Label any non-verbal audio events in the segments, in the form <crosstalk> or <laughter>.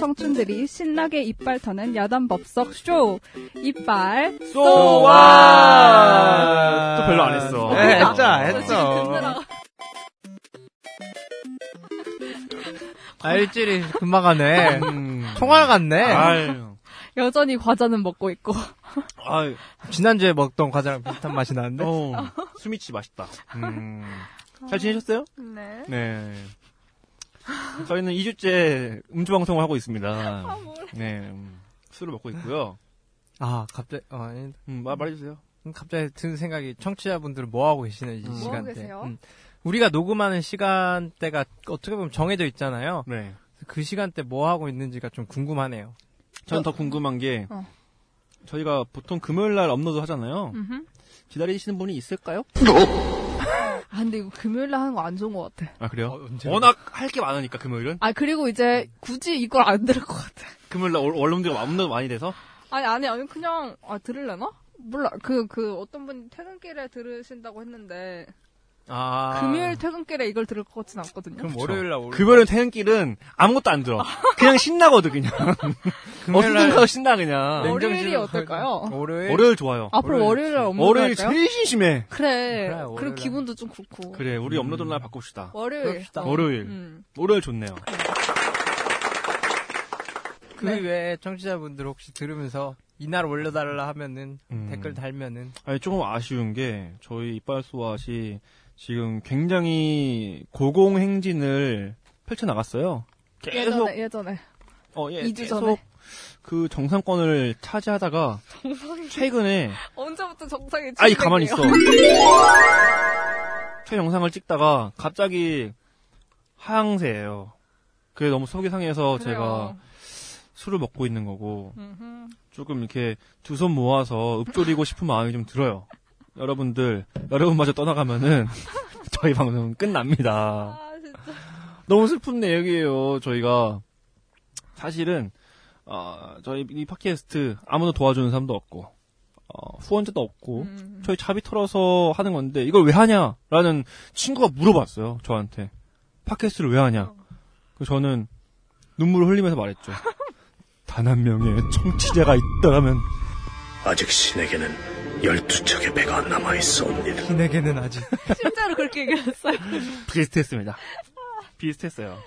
청춘들이 신나게 이빨 터는 야단 법석 쇼 이빨 쏘와! 또 별로 안 했어. 네, 했죠. 지금 힘들어. 아, 일주일이 금방 가네. 음. 총알 같네. 아유. 여전히 과자는 먹고 있고 아유. 지난주에 먹던 과자랑 비슷한 맛이 나는데. 어, 수미치 맛있다. 음. 잘 지내셨어요? 네. 네. 저희는 2주째 음주 방송을 하고 있습니다. 아, 네. 음, 술을 먹고 있고요. 아, 갑자기, 어, 아니, 음, 말, 말해주세요. 갑자기 드는 생각이 청취자분들은 뭐 하고 계시는 이뭐 하고 시간대. 계세요? 음. 우리가 녹음하는 시간대가 어떻게 보면 정해져 있잖아요. 네. 그 시간대 뭐 하고 있는지가 좀 궁금하네요. 저는 더 궁금한 게, 어. 저희가 보통 금요일 날 업로드 하잖아요. 음흠. 기다리시는 분이 있을까요? 아 근데 이거 금요일날 하는 거 안 좋은 것 같아 아, 그래요? 어, 언제? 워낙 할 게 많으니까, 금요일은. 아 그리고 이제 굳이 이걸 안 들을 것 같아 금요일 날 월- 원룸들이 업로드 많이 돼서. 아니 아니 아니 그냥 아 들을래나? 몰라 그 그 어떤 분이 퇴근길에 들으신다고 했는데 아. 금요일 퇴근길에 이걸 들을 것 같진 않거든요. 그럼 월요일 날 올. 금요일은 퇴근길은 아무것도 안 들어. 그냥 신나거든, 그냥. <laughs> 금요일 날 가서 신나, 그냥. 네. 월요일이 어떨까요? 가- 월요일. 월요일 좋아요. 앞으로 월요일 좋지. 업로드 할까요? 제일 심심해. 그래. 그래, 그리고. 기분도 좀 그렇고. 그래, 우리 음. 업로드 날 바꿉시다. 월요일. 그럽시다. 어. 월요일. 음. 월요일 좋네요. 그 네. 외에 청취자분들 혹시 들으면서 이날 올려달라 하면은 음. 댓글 달면은 아니, 조금 아쉬운 게, 저희 이빨소아시 지금 굉장히 고공행진을 펼쳐나갔어요. 계속, 예전에 예전에 어, 예, 2주 계속 전에 그 정상권을 차지하다가, 최근에, 언제부터 정상이 아이, 가만히 있어. 첫 영상을 찍다가, 갑자기 하향세예요. 그게 너무 속이 상해서 제가 술을 먹고 있는 거고, 조금 이렇게 두 손 모아서 읊조리고 싶은 마음이 좀 들어요. 여러분들, 여러분마저 떠나가면은 <laughs> 저희 방송은 끝납니다. 아 진짜. 너무 슬픈 내용이에요, 저희가. 사실은, 어, 저희 이 팟캐스트 아무도 도와주는 사람도 없고, 어, 후원자도 없고, 음. 저희 자비 털어서 하는 건데, 이걸 왜 하냐? 라는 친구가 물어봤어요, 저한테. 팟캐스트를 왜 하냐? 그래서 저는 눈물을 흘리면서 말했죠. <laughs> 단 한 명의 청취자가 있다면, 아직 신에게는 열두 척의 배가 남아 있어옵니다. 신에게는 아직 <laughs> 실제로 그렇게 얘기했어요. 비슷했습니다. 비슷했어요.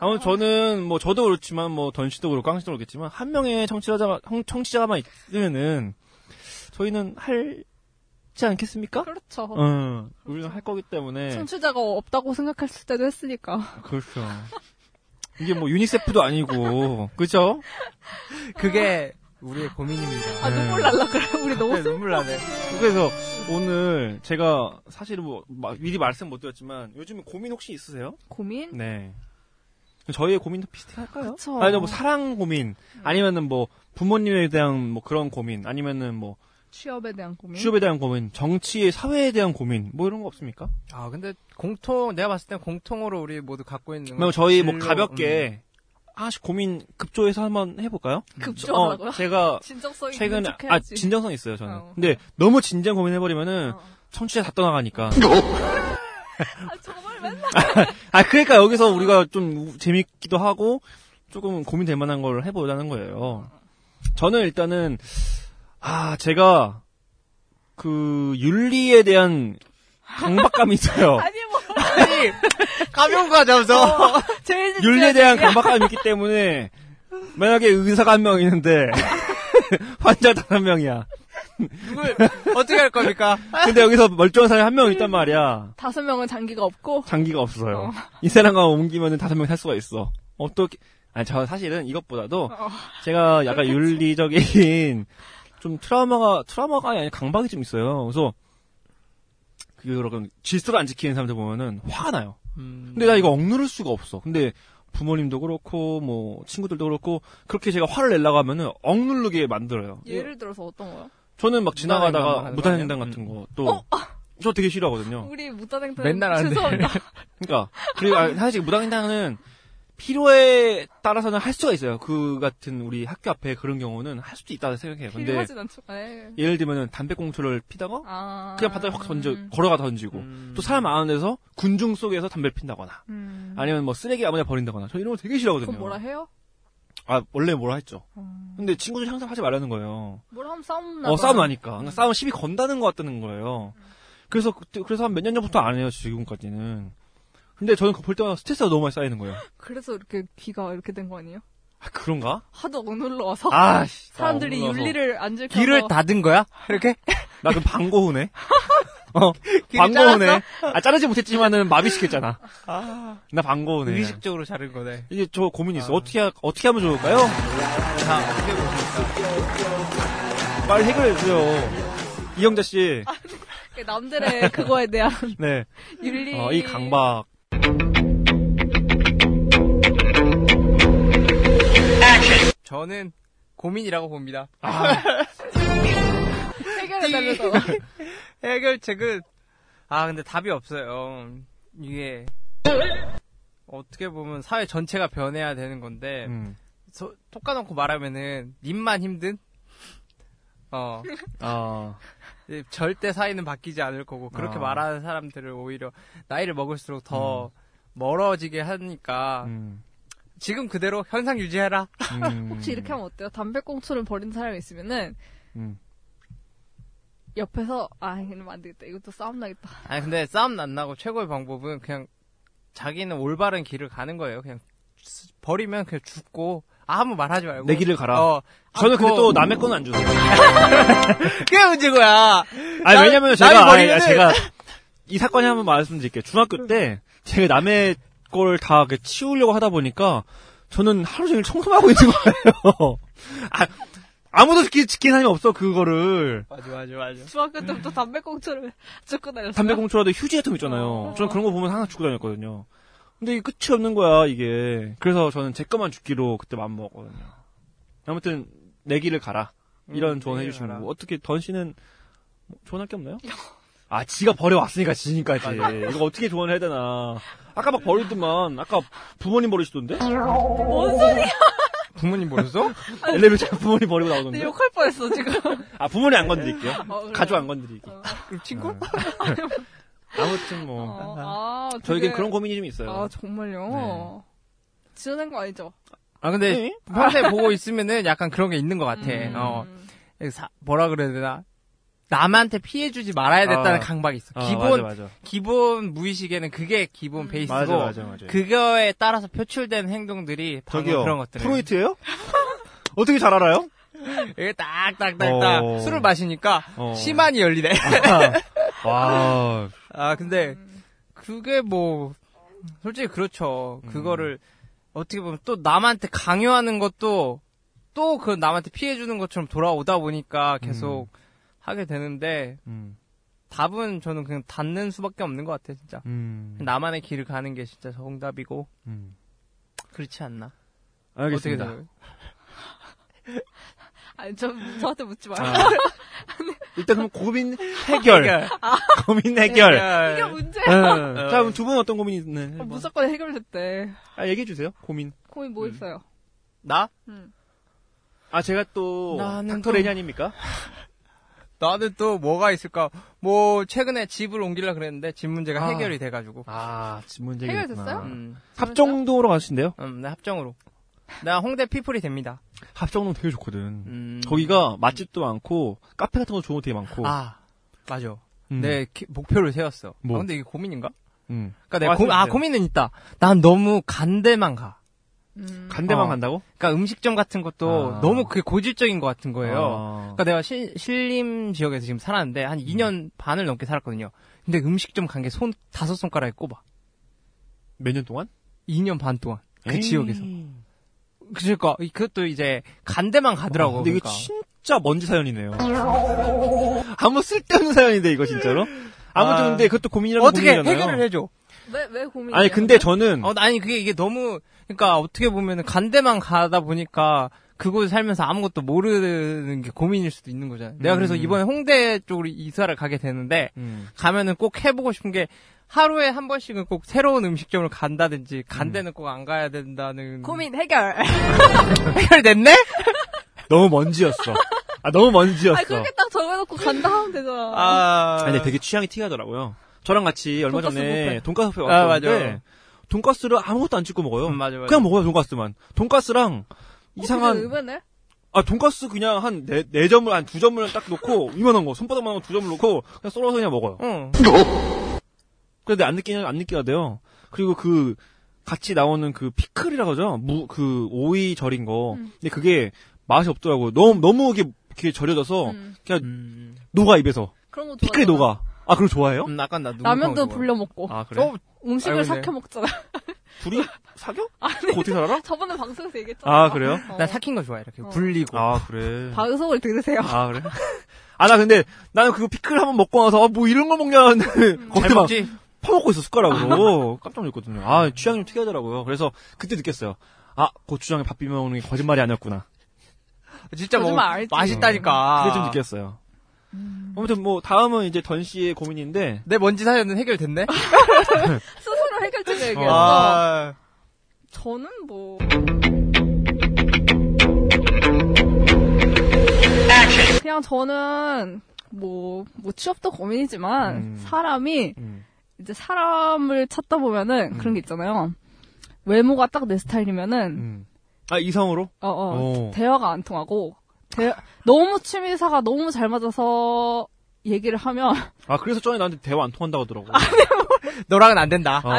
아무튼 저는 뭐 저도 그렇지만 뭐 던씨도 그렇고 깡씨도 그렇겠지만 한 명의 청취자가 청취자만 있으면은 저희는 할지 않겠습니까? 그렇죠. 어, 우리는 할 거기 때문에 청취자가 없다고 생각했을 때도 했으니까. 그렇죠. 이게 뭐 유니세프도 아니고 그죠? 그게 우리의 고민입니다. 아 눈물 날라 그래. 우리 너무 네, 눈물 나네. 그래서 오늘 제가 사실은 뭐 마- 미리 말씀 못 드렸지만 요즘에 고민 혹시 있으세요? 고민? 네. 저희의 고민도 비슷할까요? 그쵸. 아니, 뭐 사랑 고민, 아니면은 뭐 부모님에 대한 뭐 그런 고민, 아니면은 뭐 취업에 대한 고민. 취업에 대한 고민, 정치의 사회에 대한 고민, 뭐 이런 거 없습니까? 아 근데 공통 내가 봤을 땐 공통으로 우리 모두 갖고 있는 뭐건 저희 뭐 진로, 가볍게 하 나씩 고민 급조해서 한번 해볼까요? 급조하라고요? 어, 제가 <laughs> 최근에 척 아. 진정성 있어요 저는. 어. 근데 너무 진지한 고민 해버리면은 어. 청취자 다 떠나가니까. <laughs> 아 정말 맨날. <laughs> 아 그러니까 여기서 우리가 좀 우- 재밌기도 하고 조금 고민될 만한 걸 해보자는 거예요. 저는 일단은 아 제가 그 윤리에 대한 강박감이 있어요. 아니 뭐 아니 가벼운 제일 진지한 윤리에 대한. 강박감이 있기 때문에 만약에 의사가 한 명 있는데 <laughs> 환자 단 한 명이야. 누굴 어떻게 할 겁니까? 근데 여기서 멀쩡한 사람이 한 명 있단 말이야. 다섯 명은 장기가 없고. 장기가 없어요. 어. 이 사람과 옮기면 다섯 명 살 수가 있어. 어떻게? 아니 저 사실은 이것보다도 어. 제가 약간 <laughs> 윤리적인 좀 트라우마가 트라우마가 아니라 강박이 좀 있어요. 그래서 그 여러분 질서를 안 지키는 사람들 보면은 화가 나요. 음, 근데 나 이거 억누를 수가 없어. 근데 부모님도 그렇고 뭐 친구들도 그렇고 그렇게 제가 화를 내려고 하면은 억누르게 만들어요. 예를 들어서 어떤 거요? 저는 막 지나가다가 무단횡단? 같은 거또 <laughs> 저 되게 싫어하거든요. 우리 무단횡단 맨날 하는데. <laughs> 죄송합니다. 그러니까 그리고 아, 사실 무당횡단은 필요에 따라서는 할 수가 있어요. 그 같은 우리 학교 앞에 그런 경우는 할 수도 있다고 생각해요. 근데 필요하진 않죠. 에이. 예를 들면은 담배꽁초를 피다가 아. 그냥 바닥에 확 던져 음. 걸어가 던지고 음. 또 사람 많은 데서 군중 속에서 담배를 핀다거나 음. 아니면 뭐 쓰레기 아무나 버린다거나 저 이런 거 되게 싫어하거든요. 그럼 뭐라 해요? 아 원래 뭐라 했죠. 어. 근데 친구들이 항상 하지 말라는 거예요. 뭘 하면 싸움 나. 어 싸움 나니까. 그러니까 싸움 시비 건다는 것 같다는 거예요. 그래서 그때 그래서 한 몇 년 전부터 안 해요 지금까지는. 근데 저는 그거 볼 때마다 스트레스가 너무 많이 쌓이는 거예요. <laughs> 그래서 이렇게 귀가 이렇게 된 거 아니에요? 아 그런가? 하도 억눌러 와서 아 씨. 사람들이 아. 윤리를 안 지켜서 귀를 닫은 거야? 이렇게? <laughs> 나 그럼 방고 후네. <laughs> 어 귀를 방고 후네. 아 자르지 못했지만은 마비시켰잖아. 아, 나 방고 후네. 의식적으로 자른 거네. 이게 저 고민이 있어. 아. 어떻게 하, 어떻게 하면 좋을까요? 자, 어떻게 보십니까? 빨리 해결해 주세요. 이영자 씨. 그 남들의 그거에 대한 네. 윤리 어, 이 강박. 저는 고민이라고 봅니다. 아, <laughs> 해결해 달래서 <laughs> 해결책은 아 근데 답이 없어요. 이게 어떻게 보면 사회 전체가 변해야 되는 건데 음. 소- 톡 까놓고 말하면은 님만 힘든 어 아, 예, 절대 사회는 바뀌지 않을 거고 그렇게 아. 말하는 사람들을 오히려 나이를 먹을수록 더 멀어지게 하니까 음. 지금 그대로 현상 유지해라. 음. <laughs> 혹시 이렇게 하면 어때요? 담배꽁초를 버린 사람이 있으면은 음. 옆에서 아 이러면 안 되겠다. 이것도 싸움 나겠다. 아니 근데 싸움 안 나고 최고의 방법은 그냥 자기는 올바른 길을 가는 거예요. 그냥 스- 버리면 그냥 죽고 아무 말하지 말고 내 길을 가라. 어, 저는 근데 그거- 또 남의 거는 안 주세요. <laughs> 그게 문제인 거야. 아니, 왜냐면 제가, 남이 아니, 버리면은- 제가, 이 사건이 한번 말씀드릴게요. 중학교 때, 제가 남의 걸 다 치우려고 하다 보니까, 저는 하루 종일 청소만 하고 있는 거예요. <laughs> 아, 아무도 지키, 지키는 사람이 없어, 그거를. 맞아 맞아 맞아. 중학교 때부터 담배꽁초를 <laughs> 쫓고 다녔어요. 담배꽁초라도 휴지 같은 거 있잖아요. 저는 그런 거 보면 항상 주고 다녔거든요. 근데 이게 끝이 없는 거야, 이게. 그래서 저는 제 것만 죽기로 그때 마음 먹었거든요. 아무튼, 내 길을 가라. 이런 음, 조언 내 해주시는 거고. 어떻게, 던 씨는, 뭐 조언할 게 없나요? 아, 지가 버려왔으니까 지금까지. 이거 어떻게 조언을 해야 되나. 아까 막 버리더만, 아까 부모님 버리시던데? 뭔 소리야? 부모님 모르셨어? <laughs> 엘리베이터 부모님 버리고 내 나오던데? 욕할 뻔했어 지금. 아, 부모님 안 건드릴게요. 어? 가족 안 건드리고. 그럼 친구? 아무튼 뭐. 어, 아, 저에겐 되게- 그런 고민이 좀 있어요. 아 정말요? 지어낸 거 아니죠? 아 근데 네? 평소에 보고 있으면은 약간 그런 게 있는 것 같아. 음. 어 사- 뭐라 그래야 되나? 남한테 피해주지 말아야 됐다는 아. 강박이 있어. 아, 기본 맞아, 맞아. 기본 무의식에는 그게 기본 음. 베이스고 맞아, 맞아, 맞아. 그거에 따라서 표출된 행동들이 저기요. 그런 것들. 프로이트예요 <laughs> 어떻게 잘 알아요? 이게 딱딱딱딱 어. 술을 마시니까 어. 심한이 열리네. <laughs> 와, 아 근데 음. 그게 뭐 솔직히 그렇죠. 음. 그거를 어떻게 보면 또 남한테 강요하는 것도 또 그 남한테 피해 주는 것처럼 돌아오다 보니까 계속 하게 되는데 음, 답은 저는 그냥 닫는 수밖에 없는 것 같아 진짜. 음, 나만의 길을 가는 게 진짜 정답이고 음. 그렇지 않나? 알겠습니다. <laughs> 아니 저 저한테 묻지 마요. 아, 일단 그럼 고민 해결. 고민 해결. 이게 문제야. 응. 자, 그럼 두 분 어떤 고민이 있네. 어, 무조건 해결됐대. 아, 얘기해 주세요. 고민. 고민 뭐 있어요? 나? 음. 아, 제가 또 닥터 또- 레니 아닙니까? 나는 또 뭐가 있을까? 뭐 최근에 집을 옮기려 그랬는데 집 문제가 아. 해결이 돼가지고. 아, 문제가 해결됐어요? 음, 합정동으로 가신대요? 음, 네, 합정으로. 내가 홍대 피플이 됩니다. 합정동 되게 좋거든. 음. 거기가 맛집도 많고 카페 같은 거 좋은 거 되게 많고. 아 맞아. 음. 내 기- 목표를 세웠어. 뭐? 아, 근데 이게 고민인가? 음. 그러니까 내가 고, 아 말씀해주세요. 고민은 있다. 난 너무 간데만 가. 음. 간대만 어. 간다고? 그러니까 음식점 같은 것도 아. 너무 그게 고질적인 것 같은 거예요. 아. 그러니까 내가 실, 신림 지역에서 지금 살았는데 한 2년 반을 넘게 살았거든요. 근데 음식점 간 게 손 다섯 손가락에 꼽아. 몇 년 동안? 2년 반 동안 그 에이. 지역에서. 그러니까 그것도 이제 간데만 가더라고. 아, 근데 이거 그러니까. 진짜 먼지 사연이네요. 아무 쓸데없는 사연인데 이거 진짜로? 아무튼 아. 근데 그것도 고민이라는 어떻게 고민이잖아요. 해결을 해줘? 왜 왜 고민? 아니 근데 저는 어, 아니 그게 이게 너무 그러니까 어떻게 보면은 간데만 가다 보니까 그곳에 살면서 아무것도 모르는 게 고민일 수도 있는 거잖아요. 내가 그래서 음. 이번에 홍대 쪽으로 이사를 가게 되는데 음. 가면은 꼭 해보고 싶은 게 하루에 한 번씩은 꼭 새로운 음식점을 간다든지 간 데는 꼭 안 가야 된다는 고민 해결. <laughs> 해결됐네? 너무 먼지였어. 아 너무 먼지였어. 아 그렇게 딱 정해놓고 간다 하면 되잖아. 아, 아니, 근데 되게 취향이 티나더라고요. 저랑 같이 얼마 돈가스 전에 뷔페. 돈가스 뷔페 아, 왔는데 맞아. 돈가스를 아무것도 안 찍고 먹어요. 음, 맞아, 맞아. 그냥 먹어요 돈가스만. 돈가스랑 이상한 의외네. 아 돈가스 그냥 한 네 네 점을 한 두 점을 딱 놓고 이만한 거 손바닥만한 거 두 점을 놓고 그냥 썰어서 그냥 먹어요. 응. <laughs> 근데 안 느끼냐 안 느끼하대요. 그리고 그 같이 나오는 그 피클이라고 하죠. 무 그 오이 절인 거. 음. 근데 그게 맛이 없더라고. 너무 너무 이게 이렇게 절여져서 음. 그냥 음. 녹아 입에서. 그런 거 피클이. 녹아. 아 그거 좋아해요? 음, 약간 나 라면도 불려 먹고 아 그래? 어, 음식을 삭혀. 먹잖아. <laughs> 둘이 사겨? 그거 어떻게 살아? 저번에 방송에서 얘기했잖아. 아 그래요? 어. 나 삭힌 거 좋아해. 이렇게 어. 불리고. 아 그래. 방송을 들으세요. 아 그래? <laughs> 아 나 근데 나는 그거 피클 한번 먹고 나서 아, 뭐 이런 걸 먹냐 하는데 잘 거기서 막 먹지? 퍼먹고 있어 숟가락으로 깜짝 놀랐거든요. 아 취향이 좀 특이하더라고요. 그래서 그때 느꼈어요. 아 고추장에 밥 비벼 먹는 게 거짓말이 아니었구나. 진짜 뭐 알지. 맛있다니까. 그게 좀 느꼈어요. 아무튼 뭐 다음은 이제 던 씨의 고민인데 내 먼지 사연은 해결됐네. <laughs> 스스로 해결책을 어. 얘기했어. 아, 저는 뭐 그냥 저는 뭐, 뭐 취업도 고민이지만 음. 사람이 음. 이제 사람을 찾다 보면은 음. 그런 게 있잖아요. 외모가 딱 내 스타일이면은 음. 아 이성으로? 어, 어, 오. 대화가 안 통하고 대, 너무 취미사가 너무 잘 맞아서 얘기를 하면 아 그래서 전에 나한테 대화 안 통한다고 하더라고. 너랑은 안 된다. 어.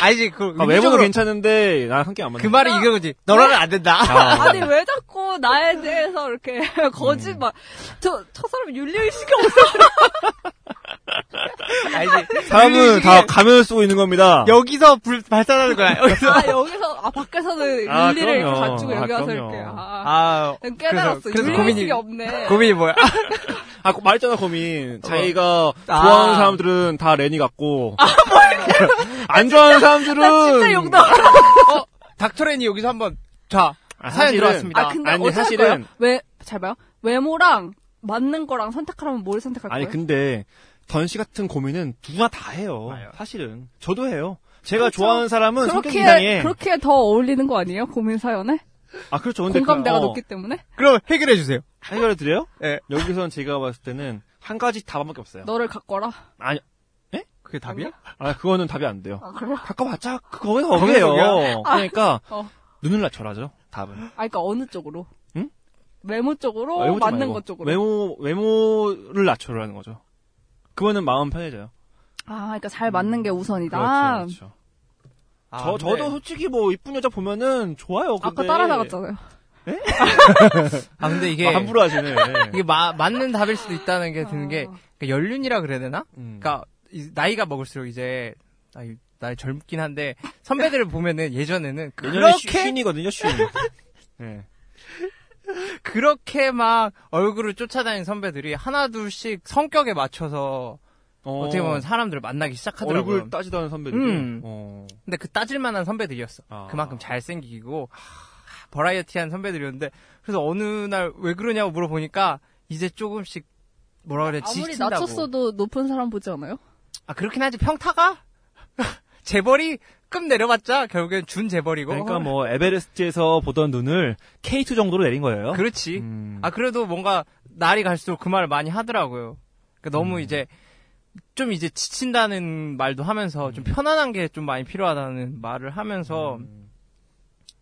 아니지, 그, 아, 외모는 의미적으로 괜찮은데 나랑 함께 안 맞는. 그 말이 이거지 너랑은 안 된다. 아, <laughs> 아니 왜 자꾸 나에 대해서 이렇게 거짓말 저, 저 사람 윤리의식이 <laughs> 알지. 사람은 다 가면을 쓰고 있는 겁니다. 여기서 불, 발산하는 거야. 여기서. 아 여기서 아 밖에서는 아, 윤리를 이렇게. 갖추고 아, 여기 와서 그럼요. 이렇게 아, 아, 깨달았어 그래서, 그래서 고민이, 없네 고민이 뭐야? 아, 말했잖아, 고민. 자기가 아. 좋아하는 사람들은 다 레니 같고. <laughs> 안 좋아하는 사람들은. 나 진짜 욕도 어, 닥터 레니 여기서 한번, 자, 아, 사연 들어왔습니다. 아 근데 아니, 사실은- 거예요? 왜잘 봐요 외모랑 맞는 거랑 선택하라면 뭘 선택할 아니, 거예요? 근데, 던씨 같은 고민은 누구나 다 해요. 맞아요. 사실은. 저도 해요. 제가 그렇죠. 좋아하는 사람은 성격 그렇게 이상해. 그렇게 더 어울리는 거 아니에요? 고민 사연에 아, 그렇죠. 근데 공감대가 그, 어, 높기 때문에 그럼 해결해 주세요. 해결해 드려요? 예. 여기서는 제가 봤을 때는 한 가지 답밖에 없어요. 너를 갖거라. 아니, 그게 답이야? 아, 그거는 답이 안 돼요. 아 그래요? 가까봤자 거기서 거기서 거기에요. 그러니까 어. 눈을 낮춰라죠. 답은. 아 그러니까 어느 쪽으로? 응? 외모 쪽으로 외모 쪽 맞는. 것 쪽으로. 외모 외모를 낮춰라는 거죠. 그거는 마음 편해져요. 아 그러니까 잘 맞는 게 우선이다. 그렇죠, 그렇죠. 아, 저 저도 솔직히 뭐 이쁜 여자 보면은 좋아요. 근데 아까 따라잡았잖아요. <laughs> 아, 근데 이게, 아, 함부로 하시네. 이게 마, 맞는 답일 수도 있다는 게 드는 게, 어. 그러니까 연륜이라 그래야 되나? 음. 그러니까 이- 나이가 먹을수록 이제 나이, 나이 젊긴 한데 선배들을 보면은 예전에는 그렇게 쉰이거든요, 쉰. <laughs> 네. <laughs> 그렇게 막 얼굴을 쫓아다니는 선배들이 하나 둘씩 성격에 맞춰서 어. 떻게 보면 사람들을 만나기 시작하더라고요. 얼굴 따지다는 선배들이. 음. 어. 근데 그 따질만한 선배들이었어. 아. 그만큼 잘생기고 버라이어티한 선배들이었는데 그래서 어느 날 왜 그러냐고 물어보니까 이제 조금씩 뭐라 그래 아무리 지친다고. 낮췄어도 높은 사람 보지 않아요? 아 그렇긴 하지 평타가 <laughs> 재벌이 급 내려봤자 결국엔 준 재벌이고. 그러니까 뭐 에베레스트에서 보던 눈을 K2 정도로 내린 거예요. 그렇지. 음. 아 그래도 뭔가 날이 갈수록 그 말을 많이 하더라고요. 그러니까 너무 음. 이제 좀 이제 지친다는 말도 하면서 좀 편안한 게 좀 많이 필요하다는 말을 하면서 음.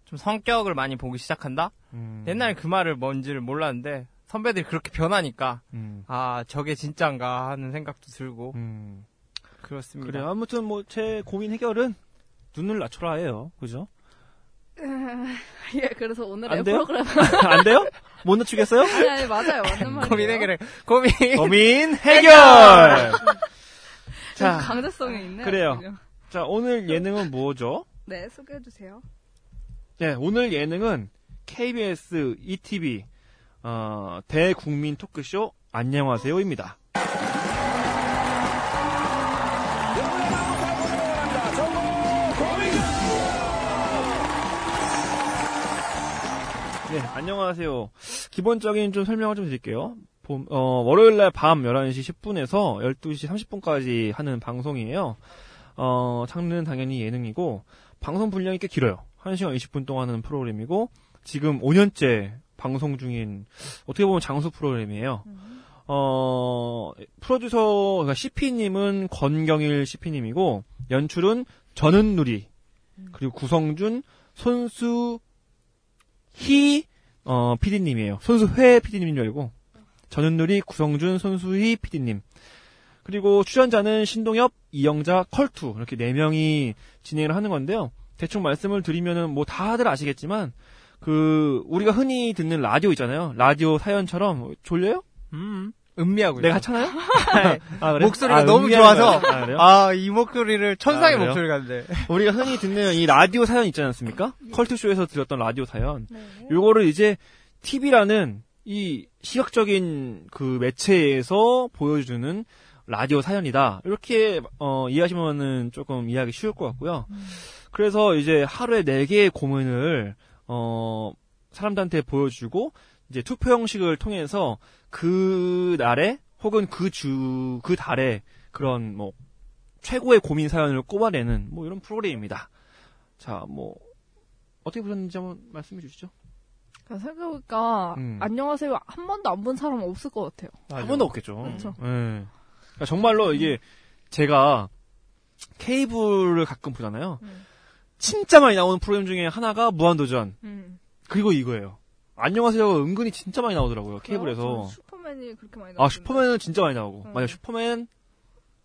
좀 성격을 많이 보기 시작한다. 음. 옛날에 그 말을 뭔지를 몰랐는데 선배들이 그렇게 변하니까 음. 아 저게 진짠가 하는 생각도 들고 음. 그렇습니다. 그래요. 아무튼 뭐 제 고민 해결은 눈을 낮춰라예요. 그죠? 예, 그래서 오늘의 안 돼요? 프로그램 <laughs> 안 돼요? 못 낮추겠어요? 아니 아니 맞아요 맞는 말이에요. 고민 해결해. 고민. 고민 <laughs> 해결. 자 자, 강제성이 있네. 그래요. 그냥. 자 오늘 예능은 뭐죠? 네 소개해 주세요. 네, 오늘 예능은 KBS ETV 어, 대국민 토크쇼 안녕하세요입니다. 네, 안녕하세요. 기본적인 좀 설명을 좀 드릴게요. 봄- 어, 월요일 날 밤 11시 10분에서 12시 30분까지 하는 방송이에요. 어, 장르는 당연히 예능이고, 방송 분량이 꽤 길어요. 1시간 20분 동안 하는 프로그램이고, 지금 5년째 방송 중인, 어떻게 보면 장수 프로그램이에요. 어, 프로듀서, 그러니까 CP님은 권경일 CP님이고, 연출은 전은누리, 그리고 구성준, 손수, 희, 어, PD님이에요. 손수회 PD님인 줄 알고. 전윤누리, 구성준, 손수희 PD님. 그리고 출연자는 신동엽, 이영자, 컬투 이렇게 네 명이 진행을 하는 건데요. 대충 말씀을 드리면은 뭐 다들 아시겠지만 그 우리가 흔히 듣는 라디오 있잖아요. 라디오 사연처럼 졸려요? 음. 음미하고 내가 있어. 하찮아요? <laughs> 아, 그래? 목소리가 아, 너무 좋아서. 아? 아, 이 목소리를 천상의 아? 목소리 같네. <laughs> 우리가 흔히 듣는 이 라디오 사연 있지 않습니까? 컬투쇼에서 들었던 라디오 사연. 네. 요거를 이제 TV라는 이 시각적인 그 매체에서 보여주는 라디오 사연이다. 이렇게 어, 이해하시면은 조금 이해하기 쉬울 것 같고요. 그래서 이제 하루에 4개의 고문을 어, 사람들한테 보여주고 이제 투표 형식을 통해서 그 날에 혹은 그 주, 그 달에 그런 뭐 최고의 고민 사연을 꼽아내는 뭐 이런 프로그램입니다. 자, 뭐 어떻게 보셨는지 한번 말씀해 주시죠. 그러니까 생각해보니까 음. 안녕하세요 한 번도 안 본 사람 없을 것 같아요. 한 번도 없겠죠. 그렇죠. 예. 그러니까 정말로 이게 제가 케이블을 가끔 보잖아요. 음. 진짜 많이 나오는 프로그램 중에 하나가 무한도전. 음. 그리고 이거예요. 안녕하세요가 은근히 진짜 많이 나오더라고요. 그래요? 케이블에서. 슈퍼맨이 그렇게 많이. 아, 슈퍼맨은 진짜 많이 나오고. 음. 맞아요. 슈퍼맨,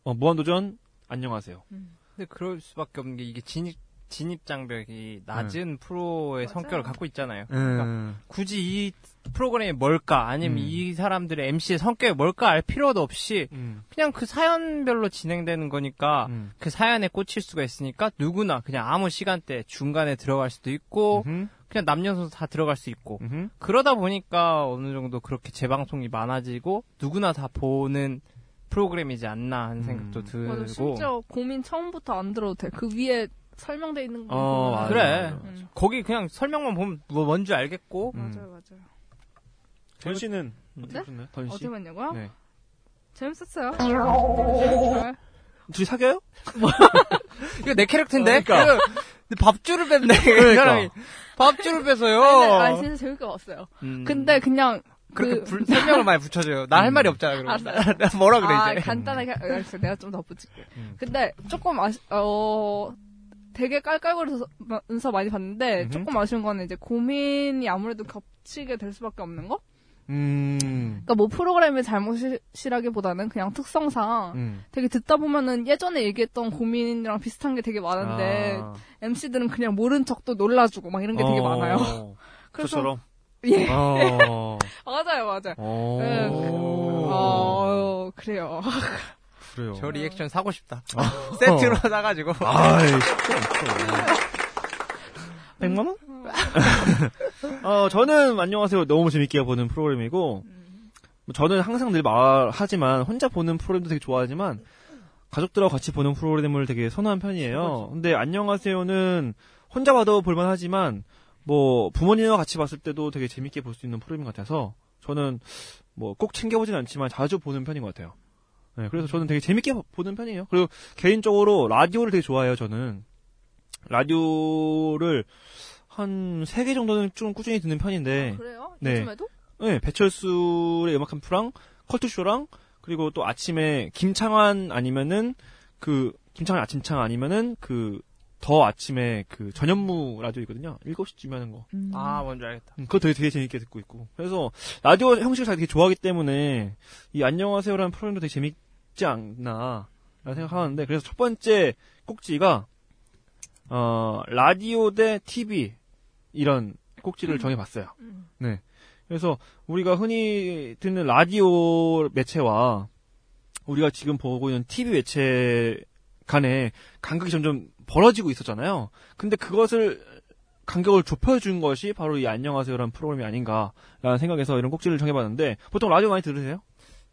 어, 무한도전, 안녕하세요. 근데 그럴 수밖에 없는 게 이게 진입 진입 장벽이 낮은 프로의 맞아요. 성격을 갖고 있잖아요. 음. 그러니까 굳이 이 프로그램이 뭘까 아니면 음. 이 사람들의 MC의 성격이 뭘까 알 필요도 없이 음. 그냥 그 사연별로 진행되는 거니까 음. 그 사연에 꽂힐 수가 있으니까 누구나 그냥 아무 시간대 중간에 들어갈 수도 있고 음흠. 그냥 남녀노소 다 들어갈 수 있고 음흠. 그러다 보니까 어느 정도 그렇게 재방송이 많아지고 누구나 다 보는 프로그램이지 않나 하는 음. 생각도 맞아, 들고 심지어 고민 처음부터 안 들어도 돼. 그 위에 설명돼 있는 거. 어, 맞아요, 그래. 맞아요. 음. 거기 그냥 설명만 보면 뭐 뭔지 알겠고 음. 맞아요, 맞아요. 던 씨는 네? 어떻게 보셨나요? 던 씨? 어디 봤냐고요? 네. 재밌었어요. 잘. 둘이 사겨요? <laughs> 이거 내 캐릭터인데 그러니까. 근데 밥줄을 뺐네 이 그러니까. 사람이 밥줄을 빼서요 아니, 아, 진짜 재밌게 봤어요. 음. 근데 그냥 그렇게 그, 불- 설명을 많이 붙여줘요 나 할 말이 없잖아 그럼 나, <laughs> 나 뭐라 그래 아, 이제 간단하게 하- 알겠어. 내가 좀더 붙일게. 음. 근데 조금 아시 어 되게 깔깔거려서 많이 봤는데 음흠. 조금 아쉬운 거는 이제 고민이 아무래도 겹치게 될 수밖에 없는 거? 음. 그러니까 뭐 프로그램의 잘못이라기보다는 그냥 특성상 음. 되게 듣다 보면은 예전에 얘기했던 고민이랑 비슷한 게 되게 많은데 아. MC들은 그냥 모른 척도 놀라주고 막 이런 게 되게 어. 많아요. <laughs> 그래서 저처럼. 예 어. <laughs> 맞아요 맞아요. 어. 네, 어 그래요. <laughs> 그래요. 저 리액션 사고 싶다 세트로 사가지고 아이, 쉽지 않죠. 100만 원? 어, 저는 안녕하세요. 너무 재밌게 보는 프로그램이고, 뭐 저는 항상 늘 말하지만, 혼자 보는 프로그램도 되게 좋아하지만, 가족들하고 같이 보는 프로그램을 되게 선호한 편이에요. 근데 안녕하세요는 혼자 봐도 볼만하지만, 뭐, 부모님과 같이 봤을 때도 되게 재밌게 볼 수 있는 프로그램 같아서, 저는 뭐 꼭 챙겨보진 않지만 자주 보는 편인 것 같아요. 네, 그래서 저는 되게 재밌게 보는 편이에요. 그리고 개인적으로 라디오를 되게 좋아해요, 저는. 라디오를 한 세 개 정도는 좀 꾸준히 듣는 편인데, 아, 그래요? 네. 요즘에도? 네, 배철수의 음악 캠프랑 컬투쇼랑 그리고 또 아침에 김창완 아니면은 그 김창완 아침창 아니면은 그 더 아침에 그 전현무 라디오 있거든요. 7시쯤에 하는 거. 음. 아 뭔지 알겠다 음, 그거 되게, 되게 재밌게 듣고 있고. 그래서 라디오 형식을 잘 되게 좋아하기 때문에 이 안녕하세요라는 프로그램도 되게 재밌지 않나 라는 생각하는데 그래서 첫 번째 꼭지가 어 라디오 대 TV 이런 꼭지를 정해봤어요. 음. 네. 그래서 우리가 흔히 듣는 라디오 매체와 우리가 지금 보고 있는 TV 매체 간에 간극이 점점 벌어지고 있었잖아요. 근데 그것을 간격을 좁혀준 것이 바로 이 안녕하세요라는 프로그램이 아닌가라는 생각에서 이런 꼭지를 정해봤는데 보통 라디오 많이 들으세요?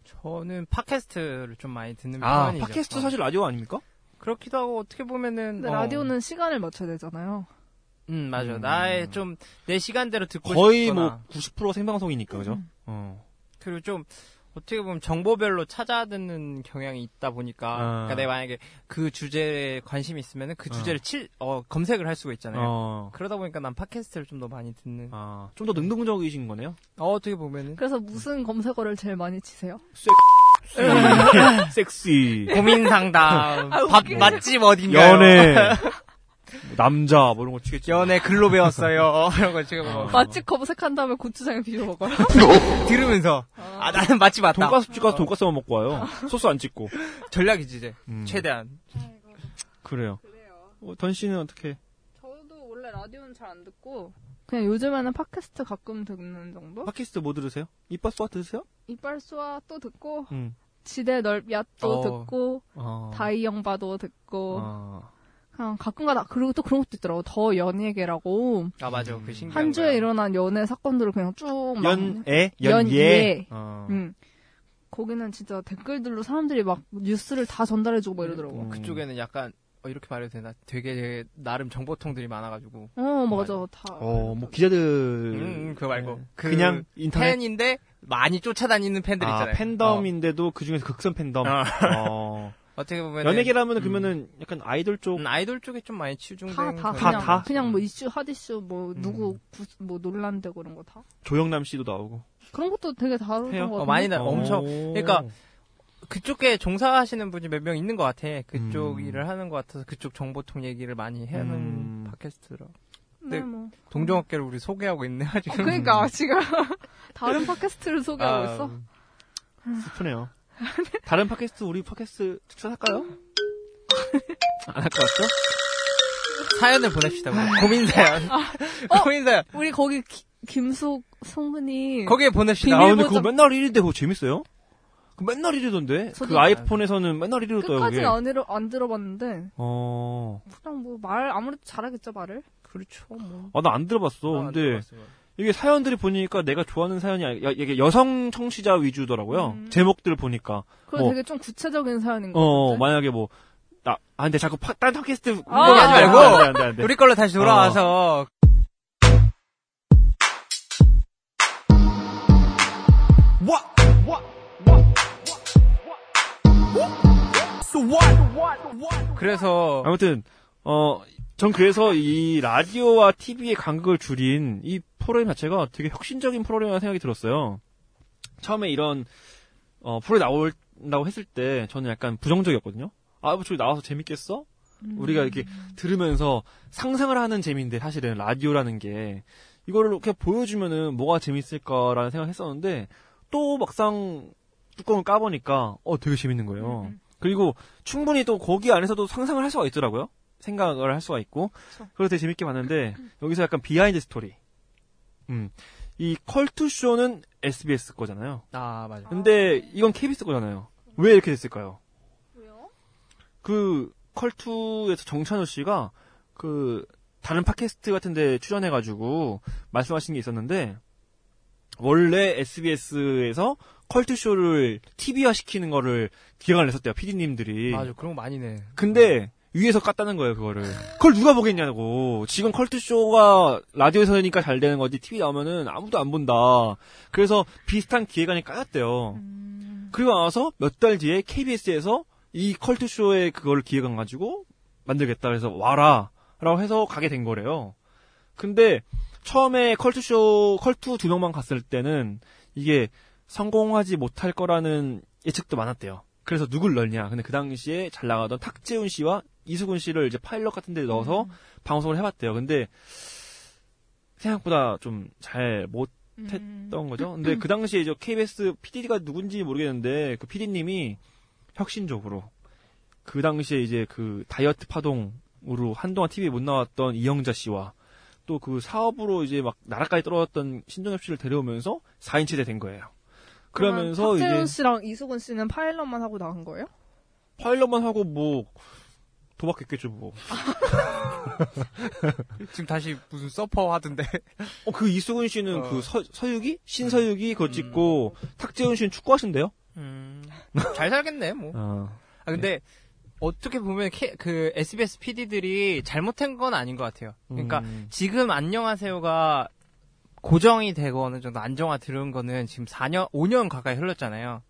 저는 팟캐스트를 좀 많이 듣는 아, 편이죠 팟캐스트 어. 사실 라디오 아닙니까? 그렇기도 하고 어떻게 보면은 근데 어, 라디오는 시간을 맞춰야 되잖아요. 음 맞아 음. 나의 좀 내 시간대로 듣고 거의 싶거나 뭐90% 생방송이니까 그죠? 음. 어. 그리고 좀 어떻게 보면 정보별로 찾아 듣는 경향이 있다 보니까 아. 그러니까 내가 만약에 그 주제에 관심이 있으면은 그 어. 주제를 칠 어, 검색을 할 수가 있잖아요. 어. 그러다 보니까 난 팟캐스트를 좀 더 많이 듣는. 아, 좀 더 능동적이신 거네요. 어, 어떻게 보면은 그래서 무슨 검색어를 제일 많이 치세요? 섹시, <laughs> 고민 상담, 아, 밥. 맛집 어딘가요? 연애, <laughs> 남자 뭐 이런 거 치겠지. 연애 글로 배웠어요. <laughs> 이런 거 지금 뭐. 맛집 검색한 다음에 고추장에 비벼 먹어요. <laughs> 들으면서 아 나는 맛집 맞다. 돈가스집 가서 돈가스만 먹고 와요. 소스 안 찍고. 전략이지 이제 음. 최대한. 그래요. 그래요. 어, 던 씨는 어떻게? 저도 원래 라디오는 잘 안 듣고 그냥 요즘에는 팟캐스트 가끔 듣는 정도? 팟캐스트 뭐 들으세요? 이빠스와 들으세요? 이빨수와 또 듣고 음. 지대 넓야 또 어. 듣고 어. 다이 영바도 듣고 어. 그냥 가끔가다 그리고 또 그런 것도 있더라고 더 연예계라고 아 맞아 그 신기한 한 주에 거야. 일어난 연애 사건들을 그냥 쭉막 연애? 연예. 연예? 어. 응. 거기는 진짜 댓글들로 사람들이 막 뉴스를 다 전달해주고 막 이러더라고. 음. 그쪽에는 약간 어, 이렇게 말해도 되나? 되게, 되게 나름 정보통들이 많아가지고. 어, 맞아. 다. 어, 뭐 기자들 음, 음, 그거 말고. 네. 그 그냥 인터넷 팬인데 많이 쫓아다니는 팬들 아, 있잖아요. 팬덤인데도 그 중에서 극성 팬덤. 어. 어. 어떻게 보면 연예계라면 음. 그러면은 약간 아이돌 쪽 음, 아이돌 쪽에 좀 많이 치중된 다, 다, 그런- 그냥, 다? 그냥 뭐 이슈, 핫 이슈, 뭐, 음. 누구, 구- 뭐, 논란되고 그런 거 다. 조영남 씨도 나오고. 그런 것도 되게 다루는? 거 어, 같은데. 많이 나 엄청 오. 그러니까 그쪽에 종사하시는 분이 몇 명 있는 것 같아. 그쪽 음. 일을 하는 것 같아서 그쪽 정보통 얘기를 많이 하는 음. 팟캐스트라. 네, 네. 뭐. 동종업계를 우리 소개하고 있네 어, 지금. 그러니까, <laughs> 지금. 다른 팟캐스트를 소개하고 아, 있어? 슬프네요. <laughs> 다른 팟캐스트 우리 팟캐스트 추천할까요? <laughs> 안 할 것 같죠? 사연을 보냅시다. 우리. 고민 사연. 어? <laughs> 고민 사연. 우리 거기 기- 김숙 성근이. 거기에 보냅시다. 아 근데 그거 보장- 맨날 1위인데 그거 재밌어요? 그 맨날 1위던데? 저도 그 아이폰에서는 맨날 1위로 떠요 그게. 끝까지는 안, 들어, 안 들어봤는데. 어. 그냥 뭐, 말, 아무래도 잘하겠죠, 말을? 그렇죠. 뭐. 아 나 안 들어봤어. 아, 안 근데. 이게 사연들이 보니까 내가 좋아하는 사연이 아니- 야- 이게 여성 청취자 위주더라고요. 음. 제목들 보니까. 그거 뭐. 되게 좀 구체적인 사연인 것 어, 같은데. 만약에 뭐, 나, 아, 근데 자꾸 파, 딴 팟캐스트 아, 운동하지 하지 말고. 말고. 안 돼, 안 돼, 안 돼. 우리 걸로 다시 돌아와서 그래서 아무튼, 어, 전 그래서 이 라디오와 TV의 간극을 줄인 이 프로그램 자체가 되게 혁신적인 프로그램이라는 생각이 들었어요. 처음에 이런, 어, 프로에 나온다고 했을 때 저는 약간 부정적이었거든요. 아, 뭐 저기 나와서 재밌겠어? 음. 우리가 이렇게 들으면서 상상을 하는 재미인데 사실은 라디오라는 게 이거를 이렇게 보여주면은 뭐가 재밌을까라는 생각을 했었는데 또 막상 뚜껑을 까보니까 어 되게 재밌는 거예요. 음, 음. 그리고 충분히 또 거기 안에서도 상상을 할 수가 있더라고요. 생각을 할 수가 있고 그쵸. 그래서 되게 재밌게 봤는데 여기서 약간 비하인드 스토리. 음. 이 컬투 쇼는 SBS 거잖아요. 아 맞아. 근데 이건 KBS 거잖아요. 왜 이렇게 됐을까요? 왜요? 그 컬투에서 정찬우 씨가 그 다른 팟캐스트 같은데 출연해가지고 말씀하신 게 있었는데 원래 SBS에서 컬투 쇼를 TV화 시키는 거를 기획을 냈었대요 PD님들이. 맞아 그런 거 많이 내. 근데 위에서 깠다는 거예요 그거를. 그걸 누가 보겠냐고. 지금 컬투 쇼가 라디오에서니까 잘 되는 거지 TV 나오면은 아무도 안 본다. 그래서 비슷한 기획안이 까였대요. 음. 그리고 나서 몇 달 뒤에 KBS에서 이 컬투 쇼의 그거를 기획안 가지고 만들겠다 그래서 와라 라고 해서 가게 된 거래요. 근데 처음에 컬투 쇼 컬투 두 명만 갔을 때는 이게 성공하지 못할 거라는 예측도 많았대요. 그래서 누굴 넣냐? 근데 그 당시에 잘 나가던 탁재훈 씨와 이수근 씨를 이제 파일럿 같은 데 넣어서 방송을 해봤대요. 근데 생각보다 좀 잘못 음. 했던 거죠. 근데 그 당시에 이제 KBS PD가 누군지 모르겠는데 그 PD님이 혁신적으로 그 당시에 이제 그 다이어트 파동으로 한동안 TV에 못 나왔던 이영자 씨와 또 그 사업으로 이제 막 나라까지 떨어졌던 신동엽 씨를 데려오면서 4인체대 된 거예요. 그러면서 이제 박재훈 씨랑 이수근 씨는 파일럿만 하고 나간 거예요? 파일럿만 하고 뭐 도박했겠죠 뭐. <laughs> 지금 다시 무슨 서퍼 하던데. 어, 그 이수근 씨는 어. 그 서, 서유기? 신서유기 그거 찍고 탁재훈 씨는 축구하신대요? 음, 잘 살겠네 뭐. <laughs> 어. 아 근데 어떻게 보면 K- 그 SBS PD들이 잘못한 건 아닌 것 같아요. 그러니까 음. 지금 안녕하세요가 고정이 되고 어느 정도 안정화 들은 거는 지금 4년, 5년 가까이 흘렀잖아요.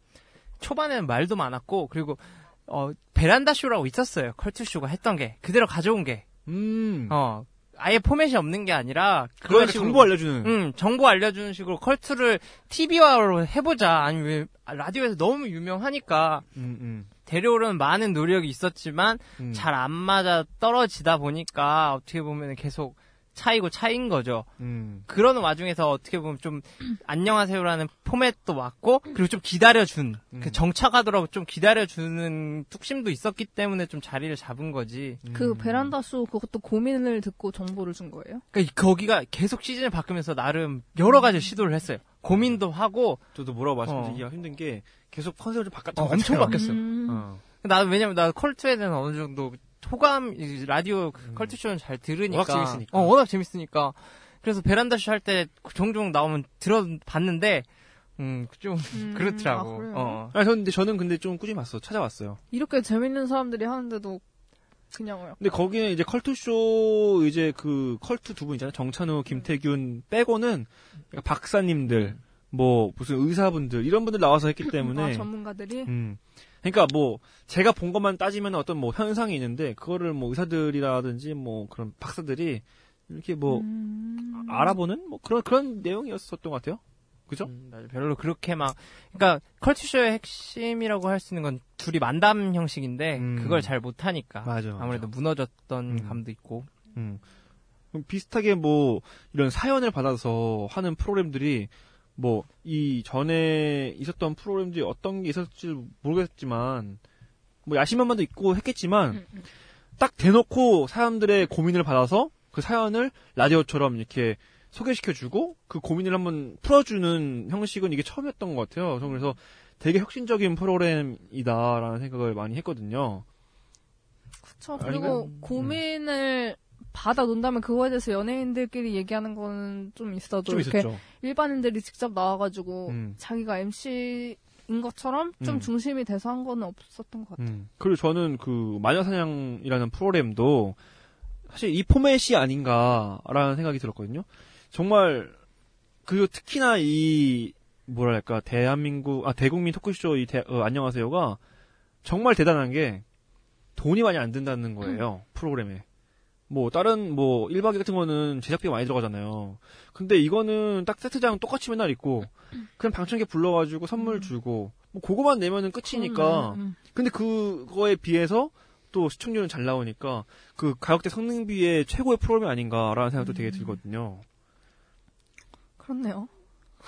초반에는 말도 많았고 그리고 어 베란다 쇼라고 있었어요. 컬투 쇼가 했던 게 그대로 가져온 게. 음. 어 아예 포맷이 없는 게 아니라 그런 식으로 정보 알려주는. 음, 정보 알려주는 식으로 컬투를 TV화로 해보자. 아니, 왜, 라디오에서 너무 유명하니까. 음, 음. 데려오려는 많은 노력이 있었지만 음. 잘안 맞아 떨어지다 보니까 어떻게 보면 계속 차이고 차이인 거죠. 음. 그러는 와중에서 어떻게 보면 좀 안녕하세요라는 포맷도 맞고 그리고 좀 기다려준 음. 그 정착하더라고 좀 기다려주는 뚝심도 있었기 때문에 좀 자리를 잡은 거지. 그 음. 베란다 쇼 그것도 고민을 듣고 정보를 준 거예요? 그러니까 거기가 계속 시즌을 바꾸면서 나름 여러 가지 시도를 했어요. 고민도 하고 저도 뭐라고 어. 말씀드리기가 힘든 게 계속 컨셉을 좀 바꿨던 어, 것 엄청. 바뀌었어요. 음. 어. 나는 왜냐면 나 컬투에 대한 어느 정도 호감 이 라디오 그 음. 컬투 쇼는 잘 들으니까 워낙 재밌으니까. 어 워낙 재밌으니까 그래서 베란다 쇼 할 때 종종 나오면 들어봤는데 음좀 음, <laughs> 그렇더라고. 아? 어. 아, 근데 저는 근데 좀 꾸준히 봤어. 찾아봤어요. 이렇게 재밌는 사람들이 하는데도 그냥 왜 근데 거기는 이제 컬투쇼 이제 그 컬투 두 분 있잖아요. 정찬우, 김태균 빼고는 박사님들, 뭐 무슨 의사분들 이런 분들 나와서 했기 <laughs> 때문에 아, 전문가들이 음. 그러니까 뭐 제가 본 것만 따지면 어떤 뭐 현상이 있는데 그거를 뭐 의사들이라든지 뭐 그런 박사들이 이렇게 뭐 음. 알아보는 뭐 그런 그런 내용이었었던 것 같아요. 그죠? 음, 맞아. 별로 그렇게 막 그러니까 컬투쇼의 핵심이라고 할 수 있는 건 둘이 만담 형식인데 음. 그걸 잘 못하니까 맞아. 아무래도 무너졌던 음. 감도 있고 음. 비슷하게 뭐 이런 사연을 받아서 하는 프로그램들이 뭐 이 전에 있었던 프로그램들이 어떤 게 있었을지 모르겠지만 뭐 야심한 만도 있고 했겠지만 음, 음. 딱 대놓고 사람들의 고민을 받아서 그 사연을 라디오처럼 이렇게 소개시켜주고 그 고민을 한번 풀어주는 형식은 이게 처음이었던 것 같아요. 그래서 되게 혁신적인 프로그램이다라는 생각을 많이 했거든요. 그쵸. 아니면- 그리고 음. 고민을 받아 논다면 그거에 대해서 연예인들끼리 얘기하는 거는 좀 있어도 좀 이렇게 있었죠. 일반인들이 직접 나와가지고 음. 자기가 MC인 것처럼 좀 음. 중심이 돼서 한 거는 없었던 것 같아요. 음. 그리고 저는 그 마녀사냥이라는 프로그램도 사실 이 포맷이 아닌가라는 생각이 들었거든요. 정말 그리고 특히나 이 뭐랄까 대한민국 아 대국민 토크쇼 이 대- 어, 안녕하세요가 정말 대단한 게 돈이 많이 안 든다는 거예요 프로그램에. 뭐 다른 뭐 1박 2일 같은 거는 제작비가 많이 들어가잖아요. 근데 이거는 딱 세트장 똑같이 맨날 있고 그냥 방청객 불러 가지고 선물 주고 뭐 그거만 내면은 끝이니까 음, 음. 근데 그거에 비해서 또 시청률은 잘 나오니까 그 가격대 성능비의 최고의 프로그램이 아닌가라는 생각도 되게 들거든요. 그렇네요.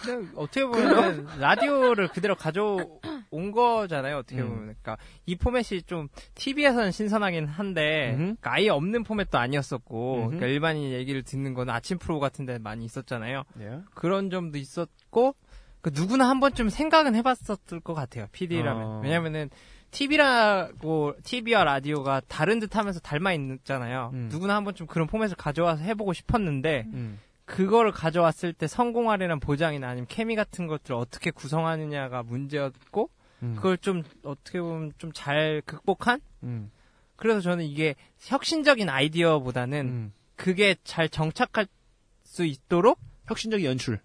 근데 어떻게 보면 라디오를 그대로 가져온 거잖아요. 어떻게 음. 보면 그러니까 이 포맷이 좀 TV에서는 신선하긴 한데. 그러니까 아예 없는 포맷도 아니었었고. 그러니까 일반인 얘기를 듣는 거는 아침 프로 같은데 많이 있었잖아요. 예. 그런 점도 있었고 그 누구나 한 번쯤 생각은 해봤었을 것 같아요. PD라면 아. 왜냐면은 TV라고 TV와 라디오가 다른 듯하면서 닮아 있잖아요. 음. 누구나 한 번쯤 그런 포맷을 가져와서 해보고 싶었는데 음. 그거를 가져왔을 때 성공하려는 보장이나 아니면 케미 같은 것들을 어떻게 구성하느냐가 문제였고 음. 그걸 좀 어떻게 보면 좀 잘 극복한 음. 그래서 저는 이게 혁신적인 아이디어보다는 음. 그게 잘 정착할 수 있도록 혁신적인 연출.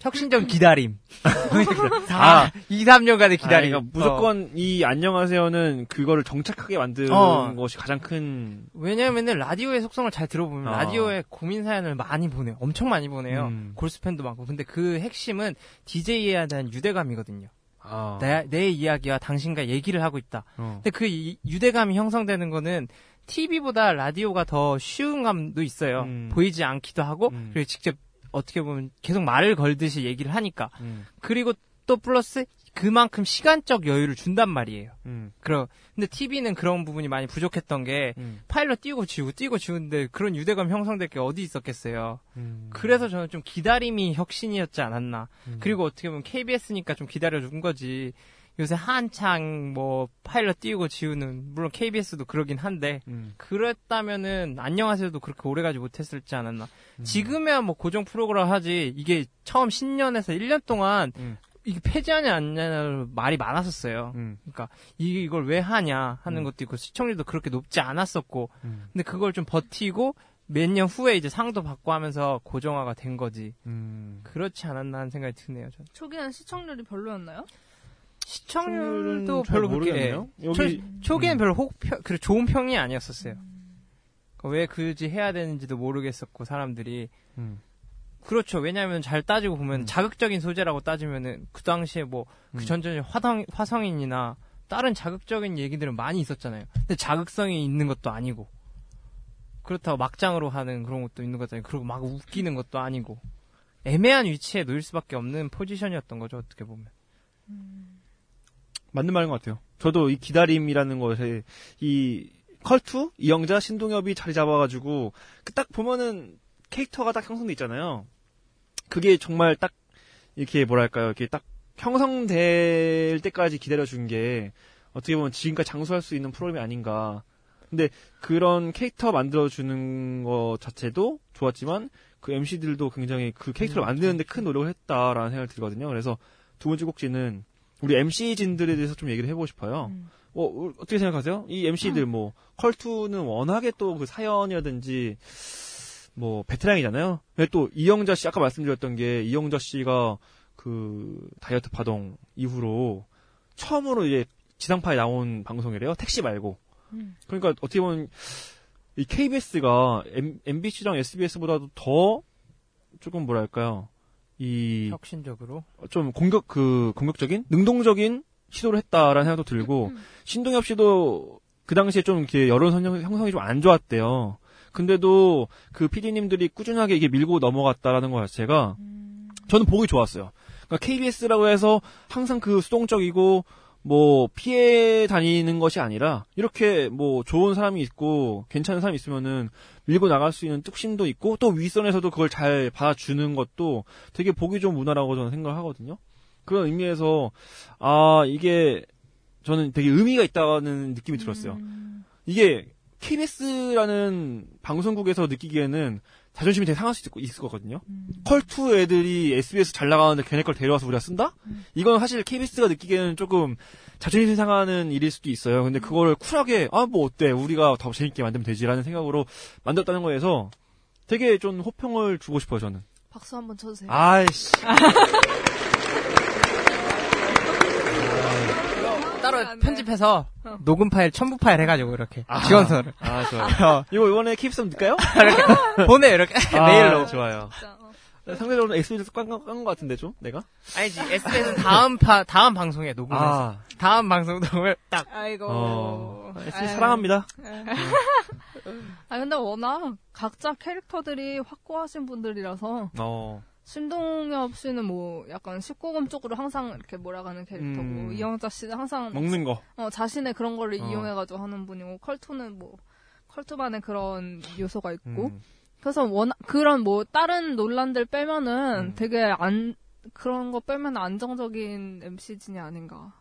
혁신적 기다림. <laughs> 아. 4, 2, 3년간의 아, 기다림. 그러니까 무조건 이 안녕하세요는 그거를 정착하게 만드는 어. 것이 가장 큰. 왜냐면은 라디오의 속성을 잘 들어보면 아. 라디오에 고민 사연을 많이 보내요. 엄청 많이 보내요. 음. 골스팬도 많고. 근데 그 핵심은 DJ에 대한 유대감이거든요. 아. 내, 내 이야기와 당신과 얘기를 하고 있다. 어. 근데 그 이- 유대감이 형성되는 거는 TV보다 라디오가 더 쉬운 감도 있어요. 음. 보이지 않기도 하고 음. 그리고 직접 어떻게 보면 계속 말을 걸듯이 얘기를 하니까 음. 그리고 또 플러스 그만큼 시간적 여유를 준단 말이에요. 음. 그럼 근데 TV는 그런 부분이 많이 부족했던 게 음. 파일럿 띄우고 지우고 띄우고 지우는데 그런 유대감 형성될 게 어디 있었겠어요. 음. 그래서 저는 좀 기다림이 혁신이었지 않았나. 음. 그리고 어떻게 보면 KBS니까 좀 기다려 준 거지. 요새 한창 뭐 파일럿 띄우고 지우는 물론 KBS도 그러긴 한데 음. 그랬다면은 안녕하세요도 그렇게 오래 가지 못했을지 않았나. 음. 지금이야 뭐 고정 프로그램 하지 이게 처음 신년에서 1년 동안 음. 이게 폐지하냐 안 하냐 말이 많았었어요. 음. 그러니까 이- 이걸 왜 하냐 하는 음. 것도 있고 시청률도 그렇게 높지 않았었고 음. 근데 그걸 좀 버티고 몇년 후에 이제 상도 받고 하면서 고정화가 된 거지. 음. 그렇지 않았나 하는 생각이 드네요. 저는. 초기에는 시청률이 별로였나요? 시청률도 잘 별로 그렇게 모르겠네요. 예. 여기 초, 기엔 음. 별로 혹 그 좋은 평이 아니었었어요. 그왜 굳이 해야 되는지도 모르겠었고 사람들이 음. 그렇죠. 왜냐하면 잘 따지고 보면 음. 자극적인 소재라고 따지면은 그 당시에 뭐그 음. 전전에 화성 화성인이나 다른 자극적인 얘기들은 많이 있었잖아요. 근데 자극성이 있는 것도 아니고 그렇다고 막장으로 하는 그런 것도 있는 거잖아요. 그리고 막 웃기는 것도 아니고 애매한 위치에 놓일 수밖에 없는 포지션이었던 거죠. 어떻게 보면. 맞는 말인 것 같아요. 저도 이 기다림이라는 것에 이 컬투 이영자 신동엽이 자리 잡아가지고 그딱 보면은 캐릭터가 딱 형성돼 있잖아요. 그게 정말 딱 이렇게 뭐랄까요, 이렇게 딱 형성될 때까지 기다려준 게 어떻게 보면 지금까지 장수할 수 있는 프로그램이 아닌가. 근데 그런 캐릭터 만들어주는 것 자체도 좋았지만 그 MC들도 굉장히 그 캐릭터를 만드는데 큰 노력을 했다라는 생각이 들거든요. 그래서 두 번째 꼭지는 우리 MC진들에 대해서 좀 얘기를 해보고 싶어요. 음. 어, 어떻게 생각하세요? 이 MC들 뭐 컬투는 워낙에 또 그 사연이라든지 뭐 베테랑이잖아요. 근데 또 이영자 씨 아까 말씀드렸던 게 이영자 씨가 그 다이어트 파동 이후로 처음으로 이제 지상파에 나온 방송이래요. 택시 말고. 음. 그러니까 어떻게 보면 이 KBS가 MBC랑 SBS보다도 더 조금 뭐랄까요? 이 혁신적으로. 좀 공격 그 공격적인 능동적인 시도를 했다라는 생각도 들고 신동엽 씨도 그 당시에 좀 이렇게 여론 선형, 형성이 좀 안 좋았대요. 근데도 그 PD님들이 꾸준하게 이게 밀고 넘어갔다라는 것 자체가 저는 보기 좋았어요. 그러니까 KBS라고 해서 항상 그 수동적이고 뭐 피해 다니는 것이 아니라 이렇게 뭐 좋은 사람이 있고 괜찮은 사람이 있으면은 밀고 나갈 수 있는 뚝심도 있고 또 윗선에서도 그걸 잘 받아주는 것도 되게 보기 좋은 문화라고 저는 생각을 하거든요. 그런 의미에서 아 이게 저는 되게 의미가 있다는 느낌이 들었어요. 이게 KBS라는 방송국에서 느끼기에는 자존심이 되게 상할 수 있, 있을 거거든요. 컬투 애들이 SBS 잘 나가는데 걔네 걸 데려와서 우리가 쓴다? 이건 사실 KBS가 느끼기에는 조금 자존심 상하는 일일 수도 있어요. 근데 그걸 쿨하게 아 뭐 어때 우리가 더 재밌게 만들면 되지라는 생각으로 만들었다는 거에서 되게 좀 호평을 주고 싶어요 저는. 박수 한번 쳐주세요. 아이씨. <laughs> 따로 안 돼. 편집해서 어. 녹음 파일 첨부 파일 해가지고 이렇게 아. 지원서를 아 좋아요. <laughs> 어, 이거 이번에 킵스 넣을까요? 보내 이렇게 아, <laughs> 메일로. 좋아요. 진짜, 어. 상대적으로 SBS 깐것 같은데 좀 내가? 아니지 SBS는 다음 파 다음 방송에 녹음해서 아, 다음 방송 녹음을 딱 아이고. 어, SBS 아유. 사랑합니다. 아 근데 워낙 각자 캐릭터들이 확고하신 분들이라서 어, 신동엽 씨는 뭐 약간 19금 쪽으로 항상 이렇게 몰아가는 캐릭터고 음. 이영자 씨는 항상 먹는 거. 어, 자신의 그런 거를 어. 이용해가지고 하는 분이고 컬투는 뭐 컬투만의 그런 요소가 있고 음. 그래서 워낙 그런 뭐 다른 논란들 빼면은 음. 되게 안 그런 거 빼면 안정적인 MC진이 아닌가.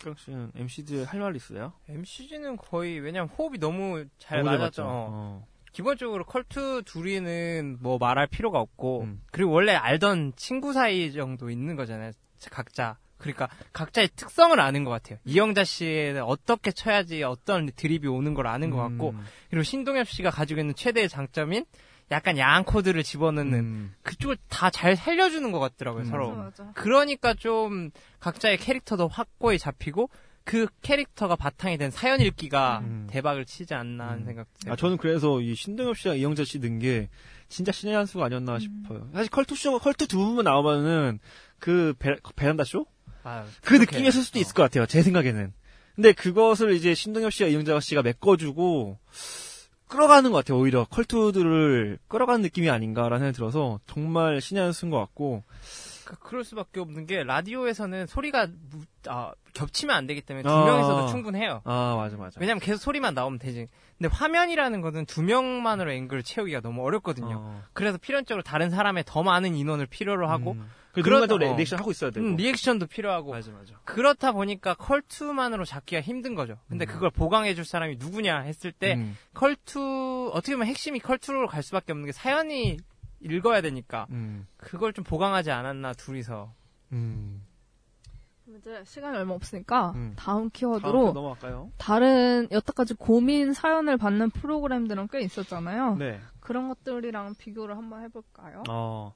그럼 씨는 MC들 할말 있어요? MCG는 거의 왜냐면 호흡이 너무 잘 너무 맞았죠. 맞죠? 어. 어. 기본적으로 컬투 둘이는 뭐 말할 필요가 없고 음. 그리고 원래 알던 친구 사이 정도 있는 거잖아요. 각자. 그러니까 각자의 특성을 아는 것 같아요. 이영자 씨는 어떻게 쳐야지 어떤 드립이 오는 걸 아는 것 같고 음. 그리고 신동엽 씨가 가지고 있는 최대의 장점인 약간 야한 코드를 집어넣는 음. 그쪽을 다 잘 살려주는 것 같더라고요 음. 서로. 맞아 맞아. 그러니까 좀 각자의 캐릭터도 확고히 잡히고 그 캐릭터가 바탕이 된 사연 읽기가 음. 대박을 치지 않나 하는 음. 생각. 아, 저는 그래서 이 신동엽 씨랑 이영자 씨 든 게 진짜 신의 한 수가 음. 아니었나 싶어요. 사실 컬투 쇼, 컬투 두 분만 나오면은 그 베, 베란다 쇼? 아, 그. 느낌이었을 수도 어. 있을 것 같아요. 제 생각에는. 근데 그것을 이제 신동엽 씨와 이영자 씨가 메꿔주고 끌어가는 것 같아요. 오히려 컬투들을 끌어가는 느낌이 아닌가라는 생각이 들어서 정말 신의 한 수인 것 같고 그, 그럴 수밖에 없는 게 라디오에서는 소리가 무- 아, 겹치면 안 되기 때문에 두 아. 명이서도 충분해요. 아 맞아 맞아. 왜냐면 계속 소리만 나오면 되지. 근데 화면이라는 거는 두 명만으로 앵글을 채우기가 너무 어렵거든요. 어. 그래서 필연적으로 다른 사람의 더 많은 인원을 필요로 하고 음. 그또 어. 리액션 하고 있어야 되고. 음, 리액션도 필요하고 맞아 맞아. 그렇다 보니까 컬투만으로 잡기가 힘든 거죠. 근데 음. 그걸 보강해줄 사람이 누구냐 했을 때 음. 컬투 어떻게 보면 핵심이 컬투로 갈 수밖에 없는 게 사연이 읽어야 되니까 음. 그걸 좀 보강하지 않았나 둘이서. 음. 이제 시간이 얼마 없으니까 음. 다음 다음 키워드로 편 넘어갈까요? 다른 여태까지 고민 사연을 받는 프로그램들은 꽤 있었잖아요. 네. 그런 것들이랑 비교를 한번 해볼까요? 어,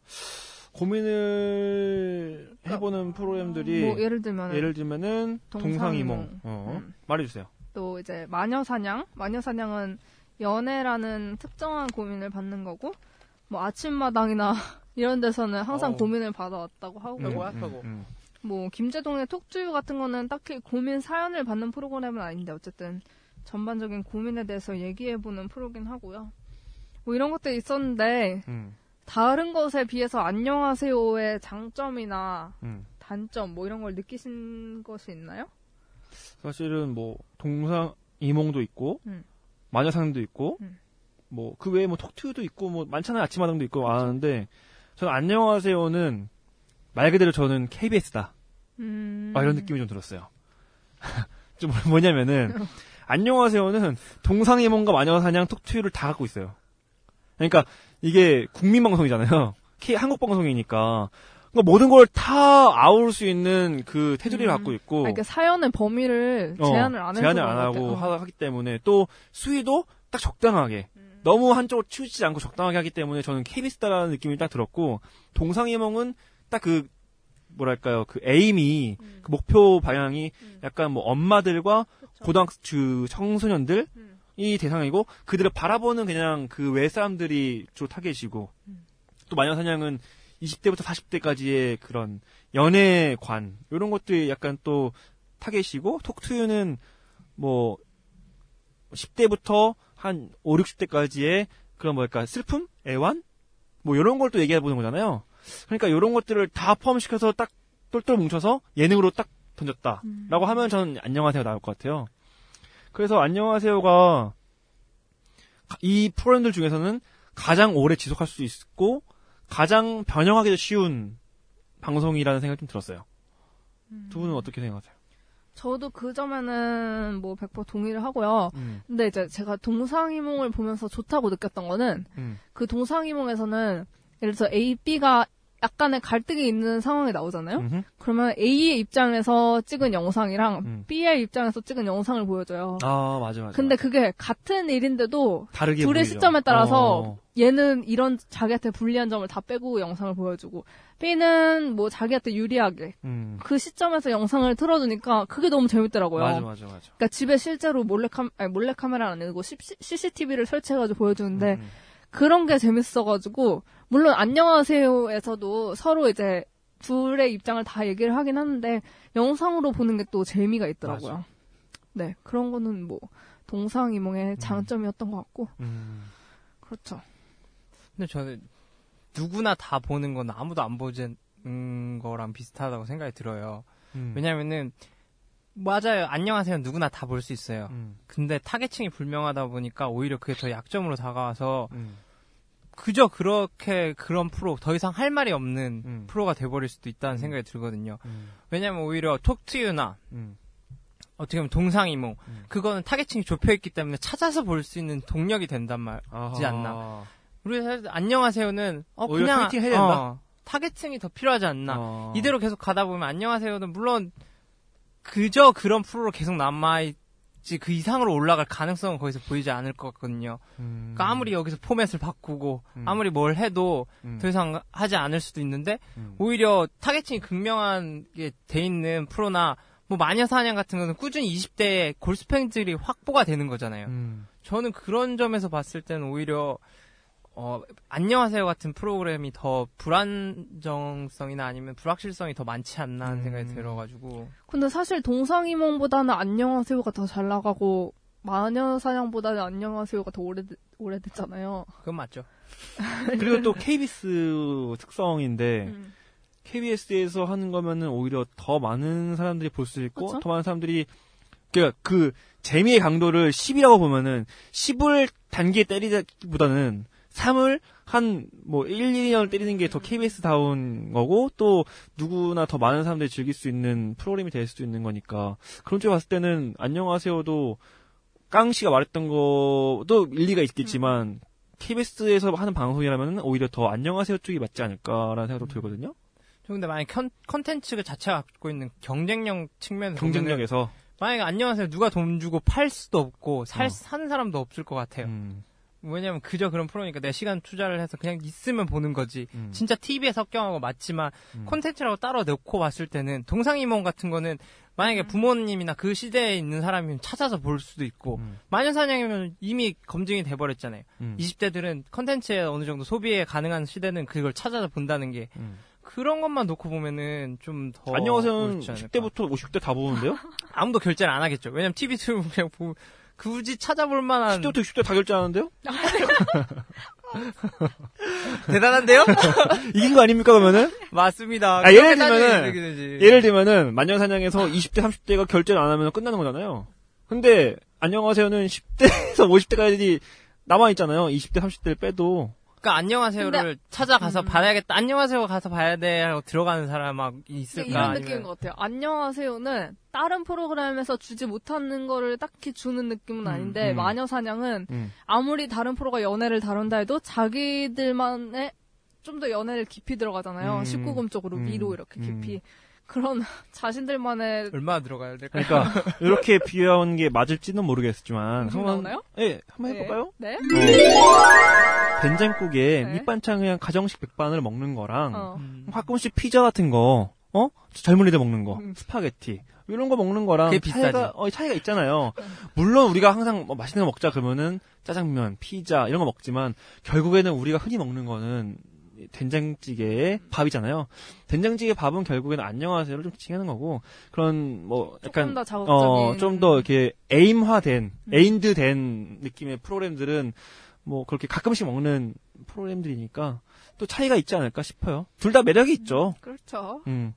고민을 해보는 프로그램들이 뭐 예를 들면 예를 들면은 동상이몽. 동상이몽. 어, 음. 말해주세요. 또 이제 마녀사냥. 마녀사냥은 연애라는 특정한 고민을 받는 거고, 뭐 아침마당이나 <laughs> 이런 데서는 항상 어. 고민을 받아왔다고 하고, 음. 하고. 음. 뭐 김재동의 톡투유 같은 거는 딱히 고민 사연을 받는 프로그램은 아닌데 어쨌든 전반적인 고민에 대해서 얘기해보는 프로긴 하고요. 뭐 이런 것도 있었는데 음. 다른 것에 비해서 안녕하세요의 장점이나 음. 단점 뭐 이런 걸 느끼신 것이 있나요? 사실은 뭐 동상 이몽도 있고 음. 마녀상도 있고 음. 뭐 그 외에 뭐 톡투도 있고 뭐 많잖아요 아침마당도 있고 많은데 저는 안녕하세요는 말 그대로 저는 KBS다. 음. 아, 이런 느낌이 좀 들었어요. <laughs> 좀 뭐냐면은 <laughs> 안녕하세요는 동상이몽과 마녀사냥 톡투유를 다 갖고 있어요. 그러니까 이게 국민 방송이잖아요. 한국 방송이니까 그러니까 모든 걸 다 아울 수 있는 그 테두리를 음. 갖고 있고. 그러니까 사연의 범위를 어, 제한을 안 제한을 안 하고 어. 하기 때문에 또 수위도 딱 적당하게 음. 너무 한쪽으로 치우치지 않고 적당하게 하기 때문에 저는 KBS다라는 느낌이 딱 들었고 동상이몽은 딱 그 뭐랄까요 그 에임이 음. 그 목표 방향이 음. 약간 뭐 엄마들과 고등학교 청소년들 음. 이 대상이고 그들을 바라보는 그냥 그 외 사람들이 주로 타겟이고 음. 또 마녀 사냥은 20대부터 40대까지의 그런 연애관 이런 것들이 약간 또 타겟이고 톡투유는 뭐 10대부터 한 5, 60대까지의 그런 뭐랄까 슬픔, 애완 뭐 이런 걸 또 얘기해 보는 거잖아요. 그러니까 이런 것들을 다 포함시켜서 딱 똘똘 뭉쳐서 예능으로 딱 던졌다라고 음. 하면 저는 안녕하세요 나올 것 같아요. 그래서 안녕하세요가 이 프로그램들 중에서는 가장 오래 지속할 수 있고 가장 변형하기도 쉬운 방송이라는 생각이 좀 들었어요. 음. 두 분은 어떻게 생각하세요? 저도 그 점에는 뭐 100% 동의를 하고요. 음. 근데 이제 제가 동상이몽을 보면서 좋다고 느꼈던 거는 음. 그 동상이몽에서는 예를 들어서 A, B가 약간의 갈등이 있는 상황이 나오잖아요. 음흠. 그러면 A의 입장에서 찍은 영상이랑 음. B의 입장에서 찍은 영상을 보여줘요. 아 맞아 맞아. 근데 그게 같은 일인데도 둘의 보이죠. 시점에 따라서 어. 얘는 이런 자기한테 불리한 점을 다 빼고 영상을 보여주고 B는 뭐 자기한테 유리하게 음. 그 시점에서 영상을 틀어주니까 그게 너무 재밌더라고요. 맞아 맞아 맞아. 그러니까 집에 실제로 몰래카 아니 몰래카메라는 아니고 CCTV를 설치해가지고 보여주는데. 음. 음. 그런 게 재밌어가지고 물론 안녕하세요에서도 서로 이제 둘의 입장을 다 얘기를 하긴 하는데 영상으로 보는 게 또 재미가 있더라고요. 맞아. 네 그런 거는 뭐 동상이몽의 음. 장점이었던 것 같고 음. 그렇죠. 근데 저는 누구나 다 보는 건 아무도 안 보는 거랑 비슷하다고 생각이 들어요. 음. 왜냐면은 맞아요. 안녕하세요. 누구나 다 볼 수 있어요. 음. 근데 타겟층이 불명하다 보니까 오히려 그게 더 약점으로 다가와서 음. 그저 그렇게 그런 프로 더 이상 할 말이 없는 음. 프로가 돼버릴 수도 있다는 음. 생각이 들거든요. 음. 왜냐면 오히려 톡투유나 음. 어떻게 보면 동상이몽 그거는 타겟층이 좁혀 있기 때문에 찾아서 볼 수 있는 동력이 된단 말이지 않나. 우리 사실 안녕하세요는 어 그냥 해야 된다. 어, 타겟층이 더 필요하지 않나. 어. 이대로 계속 가다 보면 안녕하세요는 물론 그저 그런 프로로 계속 남아 있지 그 이상으로 올라갈 가능성은 거기서 보이지 않을 것 같거든요. 음. 그러니까 아무리 여기서 포맷을 바꾸고 음. 아무리 뭘 해도 음. 더 이상 하지 않을 수도 있는데 음. 오히려 타겟층이 극명한 게 돼 있는 프로나 뭐 마녀 사냥 같은 거는 꾸준히 20대에 골스팬들이 확보가 되는 거잖아요. 음. 저는 그런 점에서 봤을 때는 오히려 어, 안녕하세요 같은 프로그램이 더 불안정성이나 아니면 불확실성이 더 많지 않나 하는 음. 생각이 들어가지고. 근데 사실 동상이몽보다는 안녕하세요가 더 잘 나가고 마녀사냥보다는 안녕하세요가 더 오래 오래됐잖아요. 그건 맞죠. <laughs> 그리고 또 KBS 특성인데 음. KBS에서 하는 거면은 오히려 더 많은 사람들이 볼 수 있고 그쵸? 더 많은 사람들이 그러니까 그 재미의 강도를 10이라고 보면은 10을 단기에 때리기보다는 3을 한, 뭐, 1, 2년을 때리는 게 더 KBS다운 거고, 또, 누구나 더 많은 사람들이 즐길 수 있는 프로그램이 될 수도 있는 거니까, 그런 쪽에 봤을 때는, 안녕하세요도, 깡 씨가 말했던 것도 일리가 있겠지만, 음. KBS에서 하는 방송이라면 오히려 더 안녕하세요 쪽이 맞지 않을까라는 생각도 음. 들거든요? 근데 만약 컨텐츠 자체가 갖고 있는 경쟁력 측면에서 경쟁력에서 만약에 안녕하세요 누가 돈 주고 팔 수도 없고 살 어. 사는 사람도 없을 것 같아요. 음. 왜냐면 그저 그런 프로니까 내 시간 투자를 해서 그냥 있으면 보는 거지. 음. 진짜 TV에 석경하고 맞지만 음. 콘텐츠라고 따로 넣고 봤을 때는 동상이몽 같은 거는 만약에 음. 부모님이나 그 시대에 있는 사람이면 찾아서 볼 수도 있고 음. 마녀사냥이면 이미 검증이 돼버렸잖아요. 음. 20대들은 콘텐츠에 어느 정도 소비에 가능한 시대는 그걸 찾아서 본다는 게 음. 그런 것만 놓고 보면은 좀 더. 안녕하세요는 10대부터 50대 다 보는데요? <laughs> 아무도 결제를 안 하겠죠. 왜냐면 TV 틀면 그냥 보, 굳이 찾아볼 만한. 10대부터 60대 다 결제하는데요? <laughs> 대단한데요? <laughs> 이긴 거 아닙니까, 그러면은? 맞습니다. 아, 예를 들면은, 예를 들면은, 만년사냥에서 20대, 30대가 결제를 안 하면 끝나는 거잖아요. 근데, 안녕하세요는 10대에서 50대까지 남아 있잖아요. 20대, 30대를 빼도. 그러니까 안녕하세요를 근데, 찾아가서 음. 봐야겠다. 안녕하세요 가서 봐야 돼 하고 들어가는 사람 막 있을까? 이런 느낌인 것 같아요. 안녕하세요는 다른 프로그램에서 주지 못하는 거를 딱히 주는 느낌은 음, 아닌데 음, 마녀사냥은 음. 아무리 다른 프로가 연애를 다룬다 해도 자기들만의 좀 더 연애를 깊이 들어가잖아요. 19금 쪽으로 위로 이렇게 깊이. 그런 <laughs> 자신들만의 얼마 들어가야 될까요? 그러니까 <laughs> 이렇게 비유한 게 맞을지는 모르겠지만 한번 나오나요? 네, 한번 해볼까요? 네. 네. 어, 된장국에 네. 밑반찬 그냥 가정식 백반을 먹는 거랑 어. 가끔씩 피자 같은 거, 어 젊은이들 먹는 거, 음. 스파게티 이런 거 먹는 거랑 차이가 어, 차이가 있잖아요. 물론 우리가 항상 뭐 맛있는 거 먹자 그러면은 짜장면, 피자 이런 거 먹지만 결국에는 우리가 흔히 먹는 거는 된장찌개에 밥이잖아요. 된장찌개 밥은 결국에는 안녕하세요를 좀 지칭하는 거고 그런 뭐 약간 어좀 더 이렇게 aim화된 음. aimed된 느낌의 프로그램들은 뭐 그렇게 가끔씩 먹는 프로그램들이니까 또 차이가 있지 않을까 싶어요. 둘 다 매력이 있죠. 그렇죠. 음.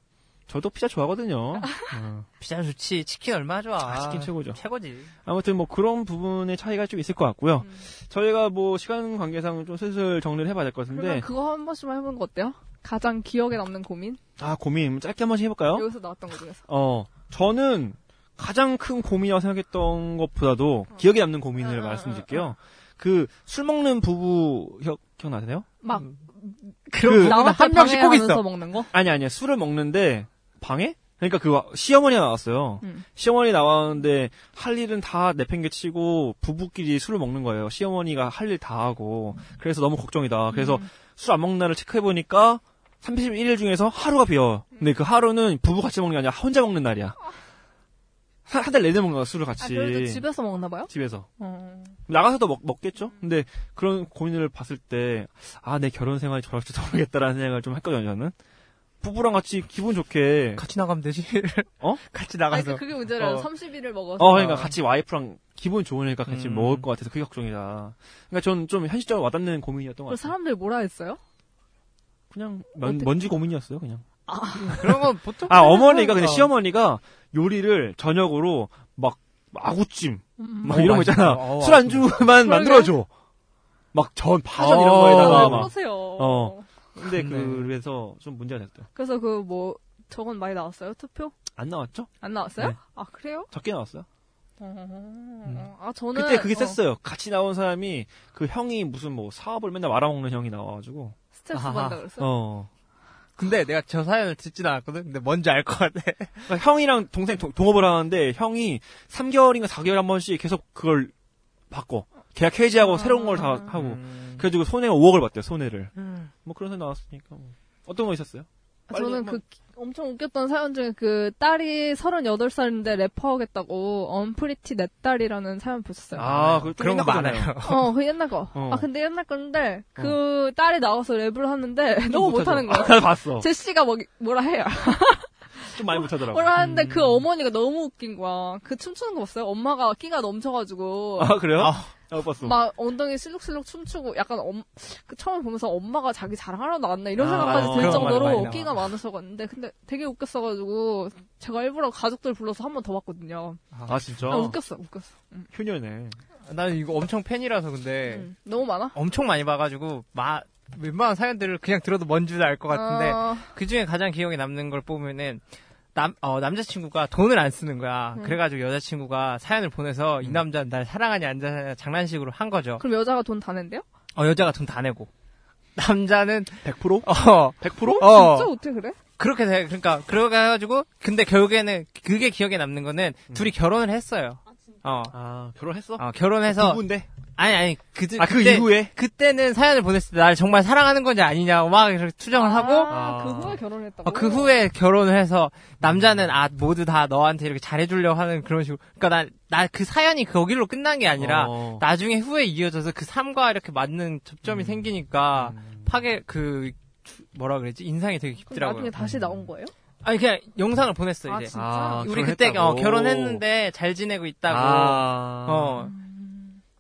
저도 피자 좋아하거든요. <laughs> 어. 피자 좋지. 치킨 얼마나 좋아. 아, 치킨 최고죠. 최고지. 아무튼 뭐 그런 부분의 차이가 좀 있을 것 같고요. 음. 저희가 뭐 시간 관계상 좀 슬슬 정리를 해봐야 될 것 같은데. 그거 한 번씩만 해보는 거 어때요? 가장 기억에 남는 고민? 아 고민 짧게 한 번씩 해볼까요? 여기서 나왔던 거 중에서. 어 저는 가장 큰 고민이라고 생각했던 것보다도 어. 기억에 남는 고민을 어, 말씀드릴게요. 어, 그술 먹는 부부 기억 기억나세요? 막 음. 그런 그, 한 명씩 꼭 있어. 먹는 거? 아니 아니야 술을 먹는데 방에? 그러니까 그 시어머니가 나왔어요. 음. 시어머니 나왔는데 할 일은 다 내팽개치고 부부끼리 술을 먹는 거예요. 시어머니가 할 일 다 하고 그래서 너무 걱정이다. 그래서 음. 술안 먹는 날을 체크해 보니까 31일 중에서 하루가 비어. 근데 그 하루는 부부 같이 먹는 게 아니라 혼자 먹는 날이야. 한 달 내내 먹는 거야 술을 같이. 아, 그래도 집에서 먹나 봐요? 집에서. 어. 나가서도 먹, 먹겠죠. 근데 그런 고민을 봤을 때 아 내 결혼 생활이 저럴지도 모르겠다라는 생각을 좀 했거든요. 저는. 부부랑 같이 기분 좋게 같이 나가면 되지. <laughs> 어? 같이 나가서. 아니, 그게 문제라요. 어. 30일을 먹어서. 어, 그러니까 같이 와이프랑 기분 좋으니까 같이 음. 먹을 것 같아서 그게 걱정이다. 그러니까 전 좀 현실적으로 와닿는 고민이었던 것 같아요. 사람들 뭐라 했어요? 그냥 먼, 어떻게... 먼지 고민이었어요, 그냥. 아, 그런 건 보통. 아, 어머니가 근데 시어머니가 요리를 저녁으로 막 아구찜 음. 막 어, 이런 거 있잖아. 어, 술 안주만 만들어줘. 막 전 파전 어, 이런 거에다가 막. 그러세요. 어. 근데 네. 그래서 좀 문제가 됐어요. 그래서 그 뭐 저건 많이 나왔어요? 투표? 안 나왔죠? 안 나왔어요? 네. 아 그래요? 적게 나왔어요. 음. 아 저는 그때 그게 어. 셌어요. 같이 나온 사람이 그 형이 무슨 뭐 사업을 맨날 말아먹는 형이 나와가지고 스트레스 받다 그랬어. 어. 근데 내가 저 사연을 듣진 않았거든. 근데 뭔지 알 것 같아. 그러니까 형이랑 동생 동, 동업을 하는데 형이 3개월인가 4개월 한 번씩 계속 그걸 바꿔. 계약 해지하고 아~ 새로운 걸 다 하고. 음. 그래가지고 손해가 5억을 봤대요, 손해를. 음. 뭐 그런 사연 나왔으니까. 뭐. 어떤 거 있었어요? 아, 저는 그 엄청 웃겼던 사연 중에 그 딸이 38살인데 래퍼 하겠다고 언프리티 내 딸이라는 사연 보셨어요. 아, 그, 그런 거 많아요. 어, 그 옛날 거. 어. 아, 근데 옛날 건데 그 어. 딸이 나와서 랩을 하는데 너무 못하는 거야. 아, <laughs> 봤어. 제시가 뭐, 뭐라 해요. <laughs> 좀 많이 못하더라고. 뭐라 하는데 그 음. 그 어머니가 너무 웃긴 거야. 그 춤추는 거 봤어요? 엄마가 끼가 넘쳐가지고. 아, 그래요? 아. 아, 봤어. 막 엉덩이 슬룩슬룩 춤추고 약간 엄, 그 처음에 보면서 엄마가 자기 자랑하러 나왔나 이런 아, 생각까지 아, 들 정도로 끼가 많으셔 갔는데 근데 되게 웃겼어가지고 제가 일부러 가족들 불러서 한 번 더 봤거든요. 아 진짜? 아, 웃겼어, 웃겼어. 응. 효녀네. 나는 이거 엄청 팬이라서 근데 응. 너무 많아? 엄청 많이 봐가지고 마 웬만한 사연들을 그냥 들어도 뭔지도 알것 같은데 어... 그 중에 가장 기억에 남는 걸 보면은 남, 어, 남자친구가 돈을 안 쓰는 거야. 음. 그래가지고 여자친구가 사연을 보내서 음. 이 남자 날 사랑하냐 안 사랑하냐 장난식으로 한 거죠. 그럼 여자가 돈 다 낸대요? 어, 여자가 돈 다 내고. 남자는 100%? 어. 100%? 어. 진짜 어떻게 그래? 그렇게 돼. 그러니까 그러게 해가지고 근데 결국에는 그게 기억에 남는 거는 음. 둘이 결혼을 했어요. 어. 아, 결혼했어? 어, 결혼해서. 부부인데? 아니, 아니, 그, 아, 그 그때, 이후에? 그때는 사연을 보냈을 때날 정말 사랑하는 건지 아니냐고 막 이렇게 투정을 아, 하고. 아, 그 후에 결혼했다고? 어, 그 후에 결혼을 해서 남자는 아, 모두 다 너한테 이렇게 잘해주려고 하는 그런 식으로. 그니까 나, 나 그 사연이 거기로 끝난 게 아니라 어. 나중에 후에 이어져서 그 삶과 이렇게 맞는 접점이 음. 생기니까 음. 파괴, 그, 뭐라 그랬지 인상이 되게 깊더라고요. 나중에 다시 나온 거예요? 아니 그냥 영상을 보냈어 아, 이제. 진짜? 아, 우리 그때. 어, 결혼했는데 잘 지내고 있다고. 아. 어.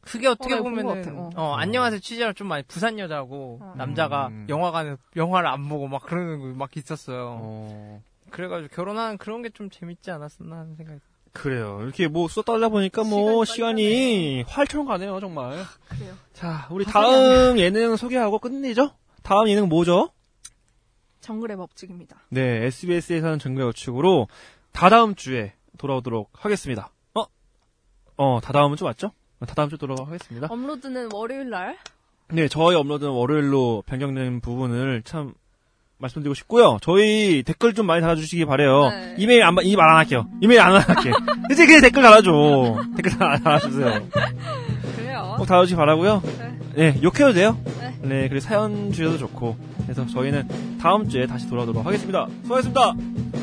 그게 어떻게 어, 나본것 보면은 같아, 어. 어, 안녕하세요 취재랑 좀 많이 부산 여자고 어. 남자가 음. 영화관에 영화를 안 보고 막 그러는 거 막 있었어요. 어. 그래가지고 결혼하는 그런 게 좀 재밌지 않았었나 하는 생각이. 그래요. 이렇게 뭐 떨다 보니까 뭐 시간이 시간이 활처럼 가네요, 정말. 그래요. 자, 우리 아, 다음 예능 소개하고 끝내죠? 다음 예능 뭐죠? 정글의 법칙입니다. 네, SBS에서 하는 정글 우측으로 다다음 주에 돌아오도록 하겠습니다. 어? 어, 다다음은 좀 맞죠? 다다음 주에 돌아오도록 하겠습니다. 업로드는 월요일 날. 네, 저희 업로드는 월요일로 변경된 부분을 참 말씀드리고 싶고요. 저희 댓글 좀 많이 달아주시기 바래요. 네. 이메일 안, 이말 안 할게요. 이메일 안 할게. 이제 그냥 댓글 달아줘. 댓글 다 달아주세요. 그래요. 꼭 달아주시기 바라고요 네. 네, 욕해도 돼요. 네. 네, 그리고 사연 주셔도 좋고. 그래서 저희는 다음 주에 다시 돌아오도록 하겠습니다. 수고하셨습니다.